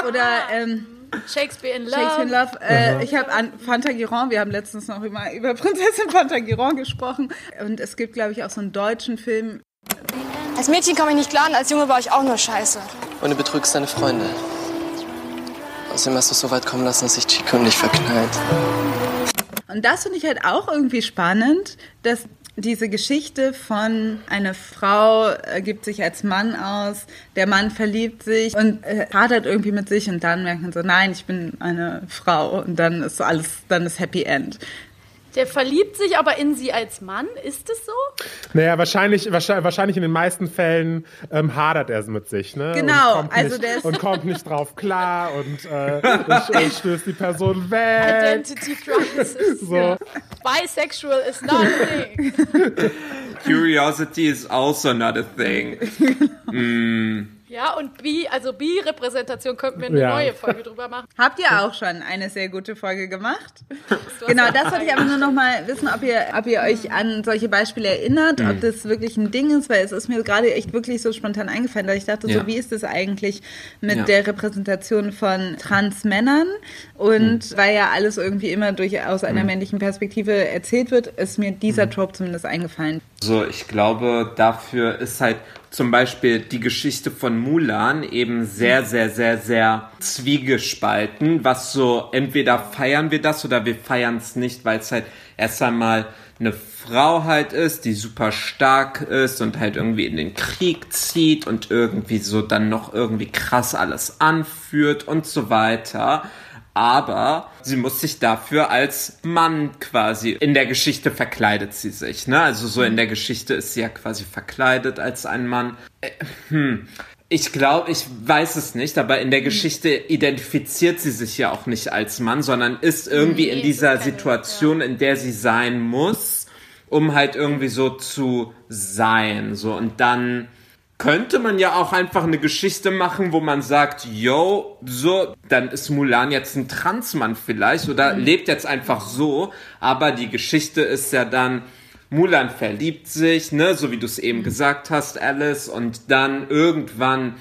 oder ähm, Shakespeare in Love. Shakespeare in Love. Äh, ich habe an Phantagiron, wir haben letztens noch über, über Prinzessin Phantagiron gesprochen und es gibt, glaube ich, auch so einen deutschen Film. Als Mädchen komme ich nicht klar und als Junge war ich auch nur scheiße. Und du betrügst deine Freunde. Außerdem hast du es so weit kommen lassen, dass sich Chico in dich verknallt. Und das finde ich halt auch irgendwie spannend, dass diese Geschichte von einer Frau äh, gibt sich als Mann aus, der Mann verliebt sich und äh, hadert irgendwie mit sich und dann merkt man so, nein, ich bin eine Frau und dann ist so alles, dann ist Happy End. Der verliebt sich aber in sie als Mann. Ist es so? Naja, wahrscheinlich, wahrscheinlich, wahrscheinlich in den meisten Fällen ähm, hadert er mit sich, ne? Genau, und kommt also nicht, der ist- und kommt nicht drauf klar und äh, [LAUGHS] und, stößt die Person weg. Identity Crisis. [LAUGHS] So. Bisexual is not a thing. [LAUGHS] Curiosity is also not a thing. Mm. Ja, und Bi, also Bi-Repräsentation könnten wir eine Ja. neue Folge drüber machen. Habt ihr auch schon eine sehr gute Folge gemacht? [LAUGHS] Genau, das wollte ich aber nur noch mal wissen, ob ihr, ob ihr euch an solche Beispiele erinnert, Mhm. ob das wirklich ein Ding ist, weil es ist mir gerade echt wirklich so spontan eingefallen, dass ich dachte, Ja. so wie ist das eigentlich mit Ja. der Repräsentation von Transmännern? Und Mhm. weil ja alles irgendwie immer durch aus einer Mhm. männlichen Perspektive erzählt wird, ist mir dieser Trope zumindest eingefallen. So, ich glaube, dafür ist halt zum Beispiel die Geschichte von Mulan eben sehr, sehr, sehr, sehr zwiegespalten, was so, entweder feiern wir das oder wir feiern es nicht, weil es halt erst einmal eine Frau halt ist, die super stark ist und halt irgendwie in den Krieg zieht und irgendwie so dann noch irgendwie krass alles anführt und so weiter aber sie muss sich dafür als Mann quasi in der Geschichte verkleidet sie sich, ne? Also so in der Geschichte ist sie ja quasi verkleidet als ein Mann. Äh, hm. Ich glaube, ich weiß es nicht, aber in der Geschichte identifiziert sie sich ja auch nicht als Mann, sondern ist irgendwie in dieser Situation, in der sie sein muss, um halt irgendwie so zu sein, so und dann könnte man ja auch einfach eine Geschichte machen, wo man sagt, yo, so, dann ist Mulan jetzt ein Transmann vielleicht oder lebt jetzt einfach so, aber die Geschichte ist ja dann, Mulan verliebt sich, ne, so wie du es eben gesagt hast, Alice, und dann irgendwann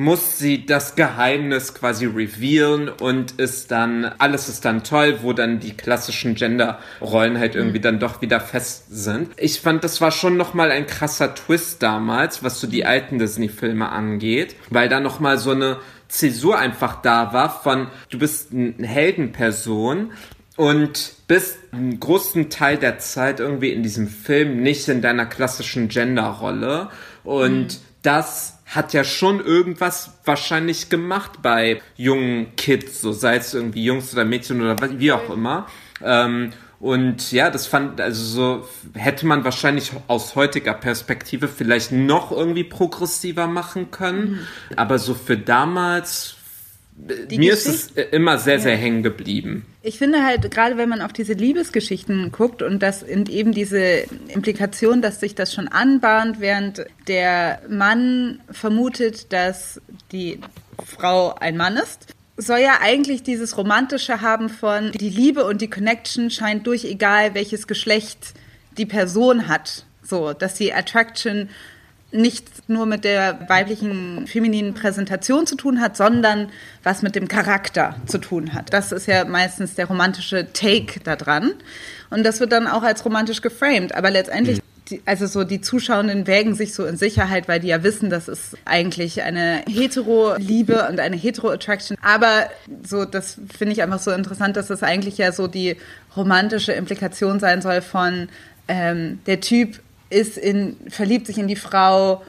muss sie das Geheimnis quasi revealen und ist dann, alles ist dann toll, wo dann die klassischen Gender-Rollen halt irgendwie dann doch wieder fest sind. Ich fand, das war schon nochmal ein krasser Twist damals, was so die alten Disney-Filme angeht, weil da nochmal so eine Zäsur einfach da war von, du bist eine Heldenperson, und bist einen großen Teil der Zeit irgendwie in diesem Film nicht in deiner klassischen Genderrolle. Und das hat ja schon irgendwas wahrscheinlich gemacht bei jungen Kids, so sei es irgendwie Jungs oder Mädchen oder wie auch immer. Ähm, und ja, das fand, also so hätte man wahrscheinlich aus heutiger Perspektive vielleicht noch irgendwie progressiver machen können. Aber so für damals, Die mir ist es Geschichte- immer sehr, sehr hängen geblieben. Ich finde halt, gerade wenn man auf diese Liebesgeschichten guckt und das eben diese Implikation, dass sich das schon anbahnt, während der Mann vermutet, dass die Frau ein Mann ist, soll ja eigentlich dieses Romantische haben von die Liebe und die Connection scheint durch egal welches Geschlecht die Person hat. So, dass die Attraction nicht nur mit der weiblichen, femininen Präsentation zu tun hat, sondern was mit dem Charakter zu tun hat. Das ist ja meistens der romantische Take da dran. Und das wird dann auch als romantisch geframed. Aber letztendlich, die, also so die Zuschauenden wägen sich so in Sicherheit, weil die ja wissen, das ist eigentlich eine Hetero-Liebe und eine Hetero-Attraction. Aber so, das finde ich einfach so interessant, dass das eigentlich ja so die romantische Implikation sein soll von ähm, der Typ ist in, verliebt sich in die Frau,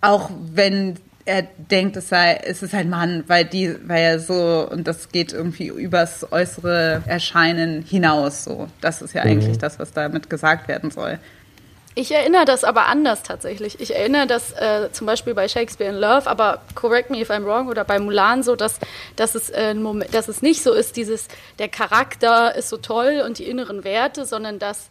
auch wenn er denkt, es sei, es ist ein Mann, weil die, weil er so, und das geht irgendwie übers äußere Erscheinen hinaus, so. Das ist ja Mhm. eigentlich das, was damit gesagt werden soll. Ich erinnere das aber anders tatsächlich. Ich erinnere das äh, zum Beispiel bei Shakespeare in Love, aber correct me if I'm wrong, oder bei Mulan so, dass, dass, es, äh, ein Moment, dass es nicht so ist, dieses, der Charakter ist so toll und die inneren Werte, sondern dass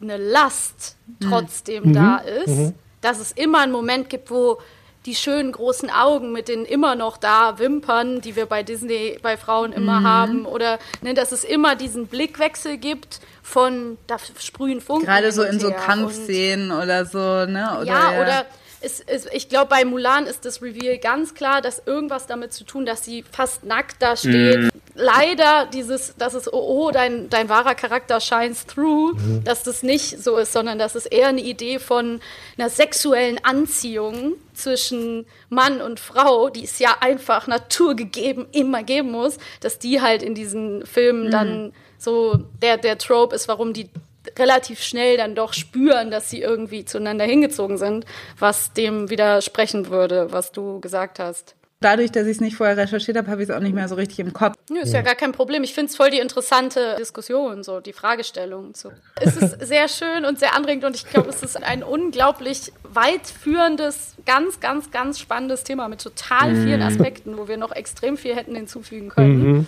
eine Last trotzdem Mhm. da ist. Mhm. Dass es immer einen Moment gibt, wo die schönen großen Augen mit den immer noch da Wimpern, die wir bei Disney bei Frauen immer Mhm. haben, oder ne, dass es immer diesen Blickwechsel gibt von da sprühen Funken. Gerade so in so Kampfszenen oder so, ne? Oder, ja, oder es, es, ich glaube, bei Mulan ist das Reveal ganz klar, dass irgendwas damit zu tun, dass sie fast nackt da steht. Mm. Leider dieses, dass es, oh, oh dein, dein wahrer Charakter shines through, Mhm. dass das nicht so ist, sondern dass es eher eine Idee von einer sexuellen Anziehung zwischen Mann und Frau, die es ja einfach naturgegeben immer geben muss, dass die halt in diesen Filmen Mhm. dann so der, der Trope ist, warum die relativ schnell dann doch spüren, dass sie irgendwie zueinander hingezogen sind, was dem widersprechen würde, was du gesagt hast. Dadurch, dass ich es nicht vorher recherchiert habe, habe ich es auch nicht mehr so richtig im Kopf. Nö, ist ja gar kein Problem. Ich finde es voll die interessante Diskussion, so die Fragestellung. So. Es ist sehr schön und sehr anregend und ich glaube, es ist ein unglaublich weit führendes, ganz, ganz, ganz spannendes Thema mit total vielen Mhm. Aspekten, wo wir noch extrem viel hätten hinzufügen können. Mhm.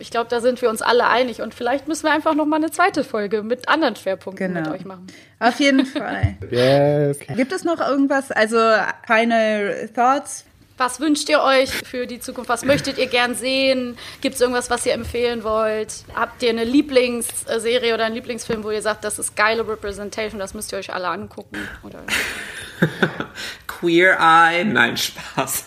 Ich glaube, da sind wir uns alle einig und vielleicht müssen wir einfach noch mal eine zweite Folge mit anderen Schwerpunkten Genau. mit euch machen. Auf jeden [LAUGHS] Fall. Yes. Gibt es noch irgendwas, also final thoughts? Was wünscht ihr euch für die Zukunft? Was möchtet ihr gern sehen? Gibt es irgendwas, was ihr empfehlen wollt? Habt ihr eine Lieblingsserie oder einen Lieblingsfilm, wo ihr sagt, das ist geile Representation, das müsst ihr euch alle angucken? Oder [LAUGHS] Queer Eye? Nein, Spaß.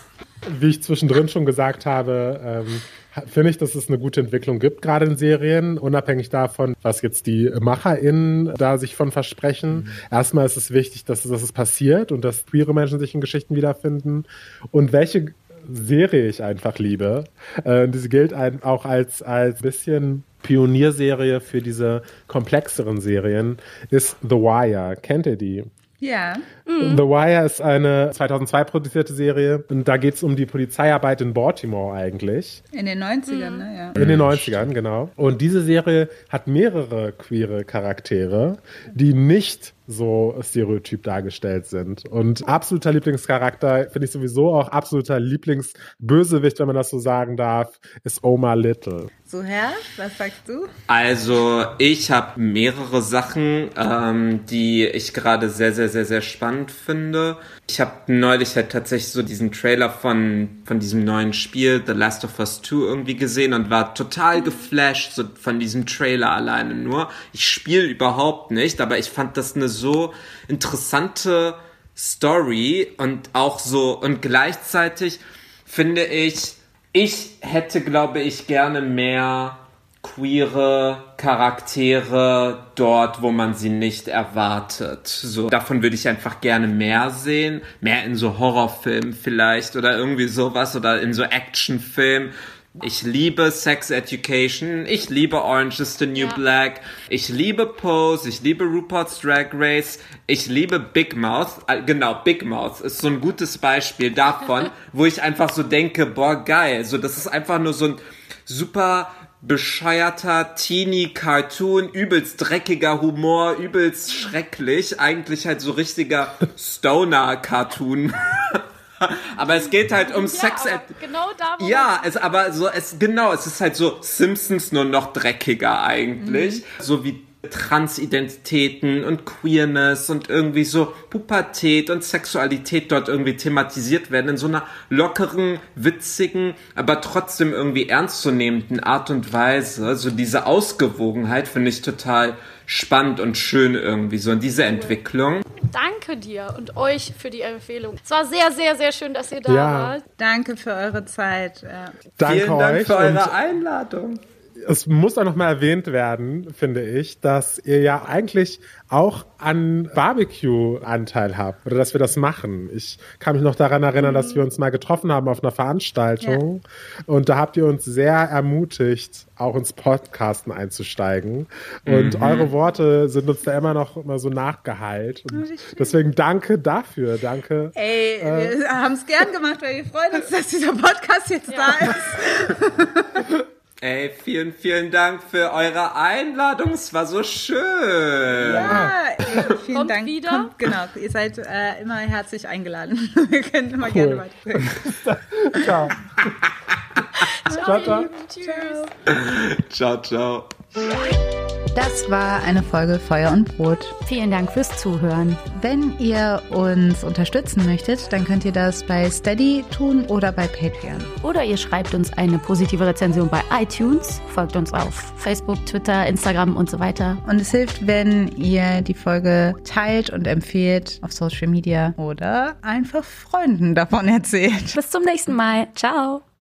Wie ich zwischendrin schon gesagt habe, ähm, finde ich, dass es eine gute Entwicklung gibt, gerade in Serien, unabhängig davon, was jetzt die MacherInnen da sich von versprechen. Mhm. Erstmal ist es wichtig, dass, dass es passiert und dass queere Menschen sich in Geschichten wiederfinden. Und welche Serie ich einfach liebe, äh, diese gilt ein, auch als, als bisschen Pionierserie für diese komplexeren Serien, ist The Wire. Kennt ihr die? Ja. Mhm. The Wire ist eine 2002 produzierte Serie und da geht es um die Polizeiarbeit in Baltimore eigentlich. In den 90ern, mhm. ne? Ja. In den 90ern, genau. Und diese Serie hat mehrere queere Charaktere, die nicht so stereotyp dargestellt sind. Und absoluter Lieblingscharakter, finde ich sowieso auch absoluter Lieblingsbösewicht, wenn man das so sagen darf, ist Omar Little. So, Herr, was sagst du? Also, ich habe mehrere Sachen, ähm, die ich gerade sehr, sehr, sehr, sehr spannend finde. Ich habe neulich halt tatsächlich so diesen Trailer von, von diesem neuen Spiel, The Last of Us 2, irgendwie gesehen und war total geflasht so von diesem Trailer alleine nur. Ich spiele überhaupt nicht, aber ich fand das eine so interessante Story und auch so, und gleichzeitig finde ich, ich hätte, glaube ich, gerne mehr queere Charaktere dort, wo man sie nicht erwartet. So, davon würde ich einfach gerne mehr sehen. Mehr in so Horrorfilmen vielleicht oder irgendwie sowas oder in so Actionfilmen. Ich liebe Sex Education, ich liebe Orange is the New ja. Black, ich liebe Pose, ich liebe Rupert's Drag Race, ich liebe Big Mouth. Äh, genau, Big Mouth ist so ein gutes Beispiel davon, [LAUGHS] wo ich einfach so denke, boah, geil. So, das ist einfach nur so ein super bescheuerter Teenie-Cartoon, übelst dreckiger Humor, übelst schrecklich. Eigentlich halt so richtiger [LAUGHS] Stoner-Cartoon. [LAUGHS] aber es geht halt um ja, Sex. Genau da. Ja, es aber so es genau, es ist halt so Simpsons nur noch dreckiger eigentlich, mhm. so wie Transidentitäten und Queerness und irgendwie so Pubertät und Sexualität dort irgendwie thematisiert werden in so einer lockeren, witzigen, aber trotzdem irgendwie ernstzunehmenden Art und Weise. So diese Ausgewogenheit finde ich total spannend und schön irgendwie so in diese Entwicklung. Danke dir und euch für die Empfehlung. Es war sehr, sehr, sehr schön, dass ihr da ja. wart. Danke für eure Zeit. Ja. Danke Vielen Dank euch für eure Einladung es muss auch noch mal erwähnt werden, finde ich, dass ihr ja eigentlich auch an Barbecue-Anteil habt oder dass wir das machen. Ich kann mich noch daran erinnern, mhm. dass wir uns mal getroffen haben auf einer Veranstaltung ja. und da habt ihr uns sehr ermutigt, auch ins Podcasten einzusteigen. Und mhm. eure Worte sind uns da immer noch immer so nachgeheilt. Und deswegen danke dafür. Danke. Ey, äh, wir haben es gern gemacht, weil wir freuen uns, dass dieser Podcast jetzt ja. da ist. [LAUGHS] Ey, vielen, vielen Dank für eure Einladung. Es war so schön. Ja, ey, vielen Kommt Dank. wieder. Kommt, genau, ihr seid äh, immer herzlich eingeladen. [LAUGHS] Wir können immer cool. gerne weiter. [LAUGHS] [LAUGHS] ciao. ciao, ciao. Tschüss. Ciao, ciao. Das war eine Folge Feuer und Brot. Vielen Dank fürs Zuhören. Wenn ihr uns unterstützen möchtet, dann könnt ihr das bei Steady tun oder bei Patreon. Oder ihr schreibt uns eine positive Rezension bei iTunes, folgt uns auf Facebook, Twitter, Instagram und so weiter. Und es hilft, wenn ihr die Folge teilt und empfehlt auf Social Media oder einfach Freunden davon erzählt. Bis zum nächsten Mal. Ciao.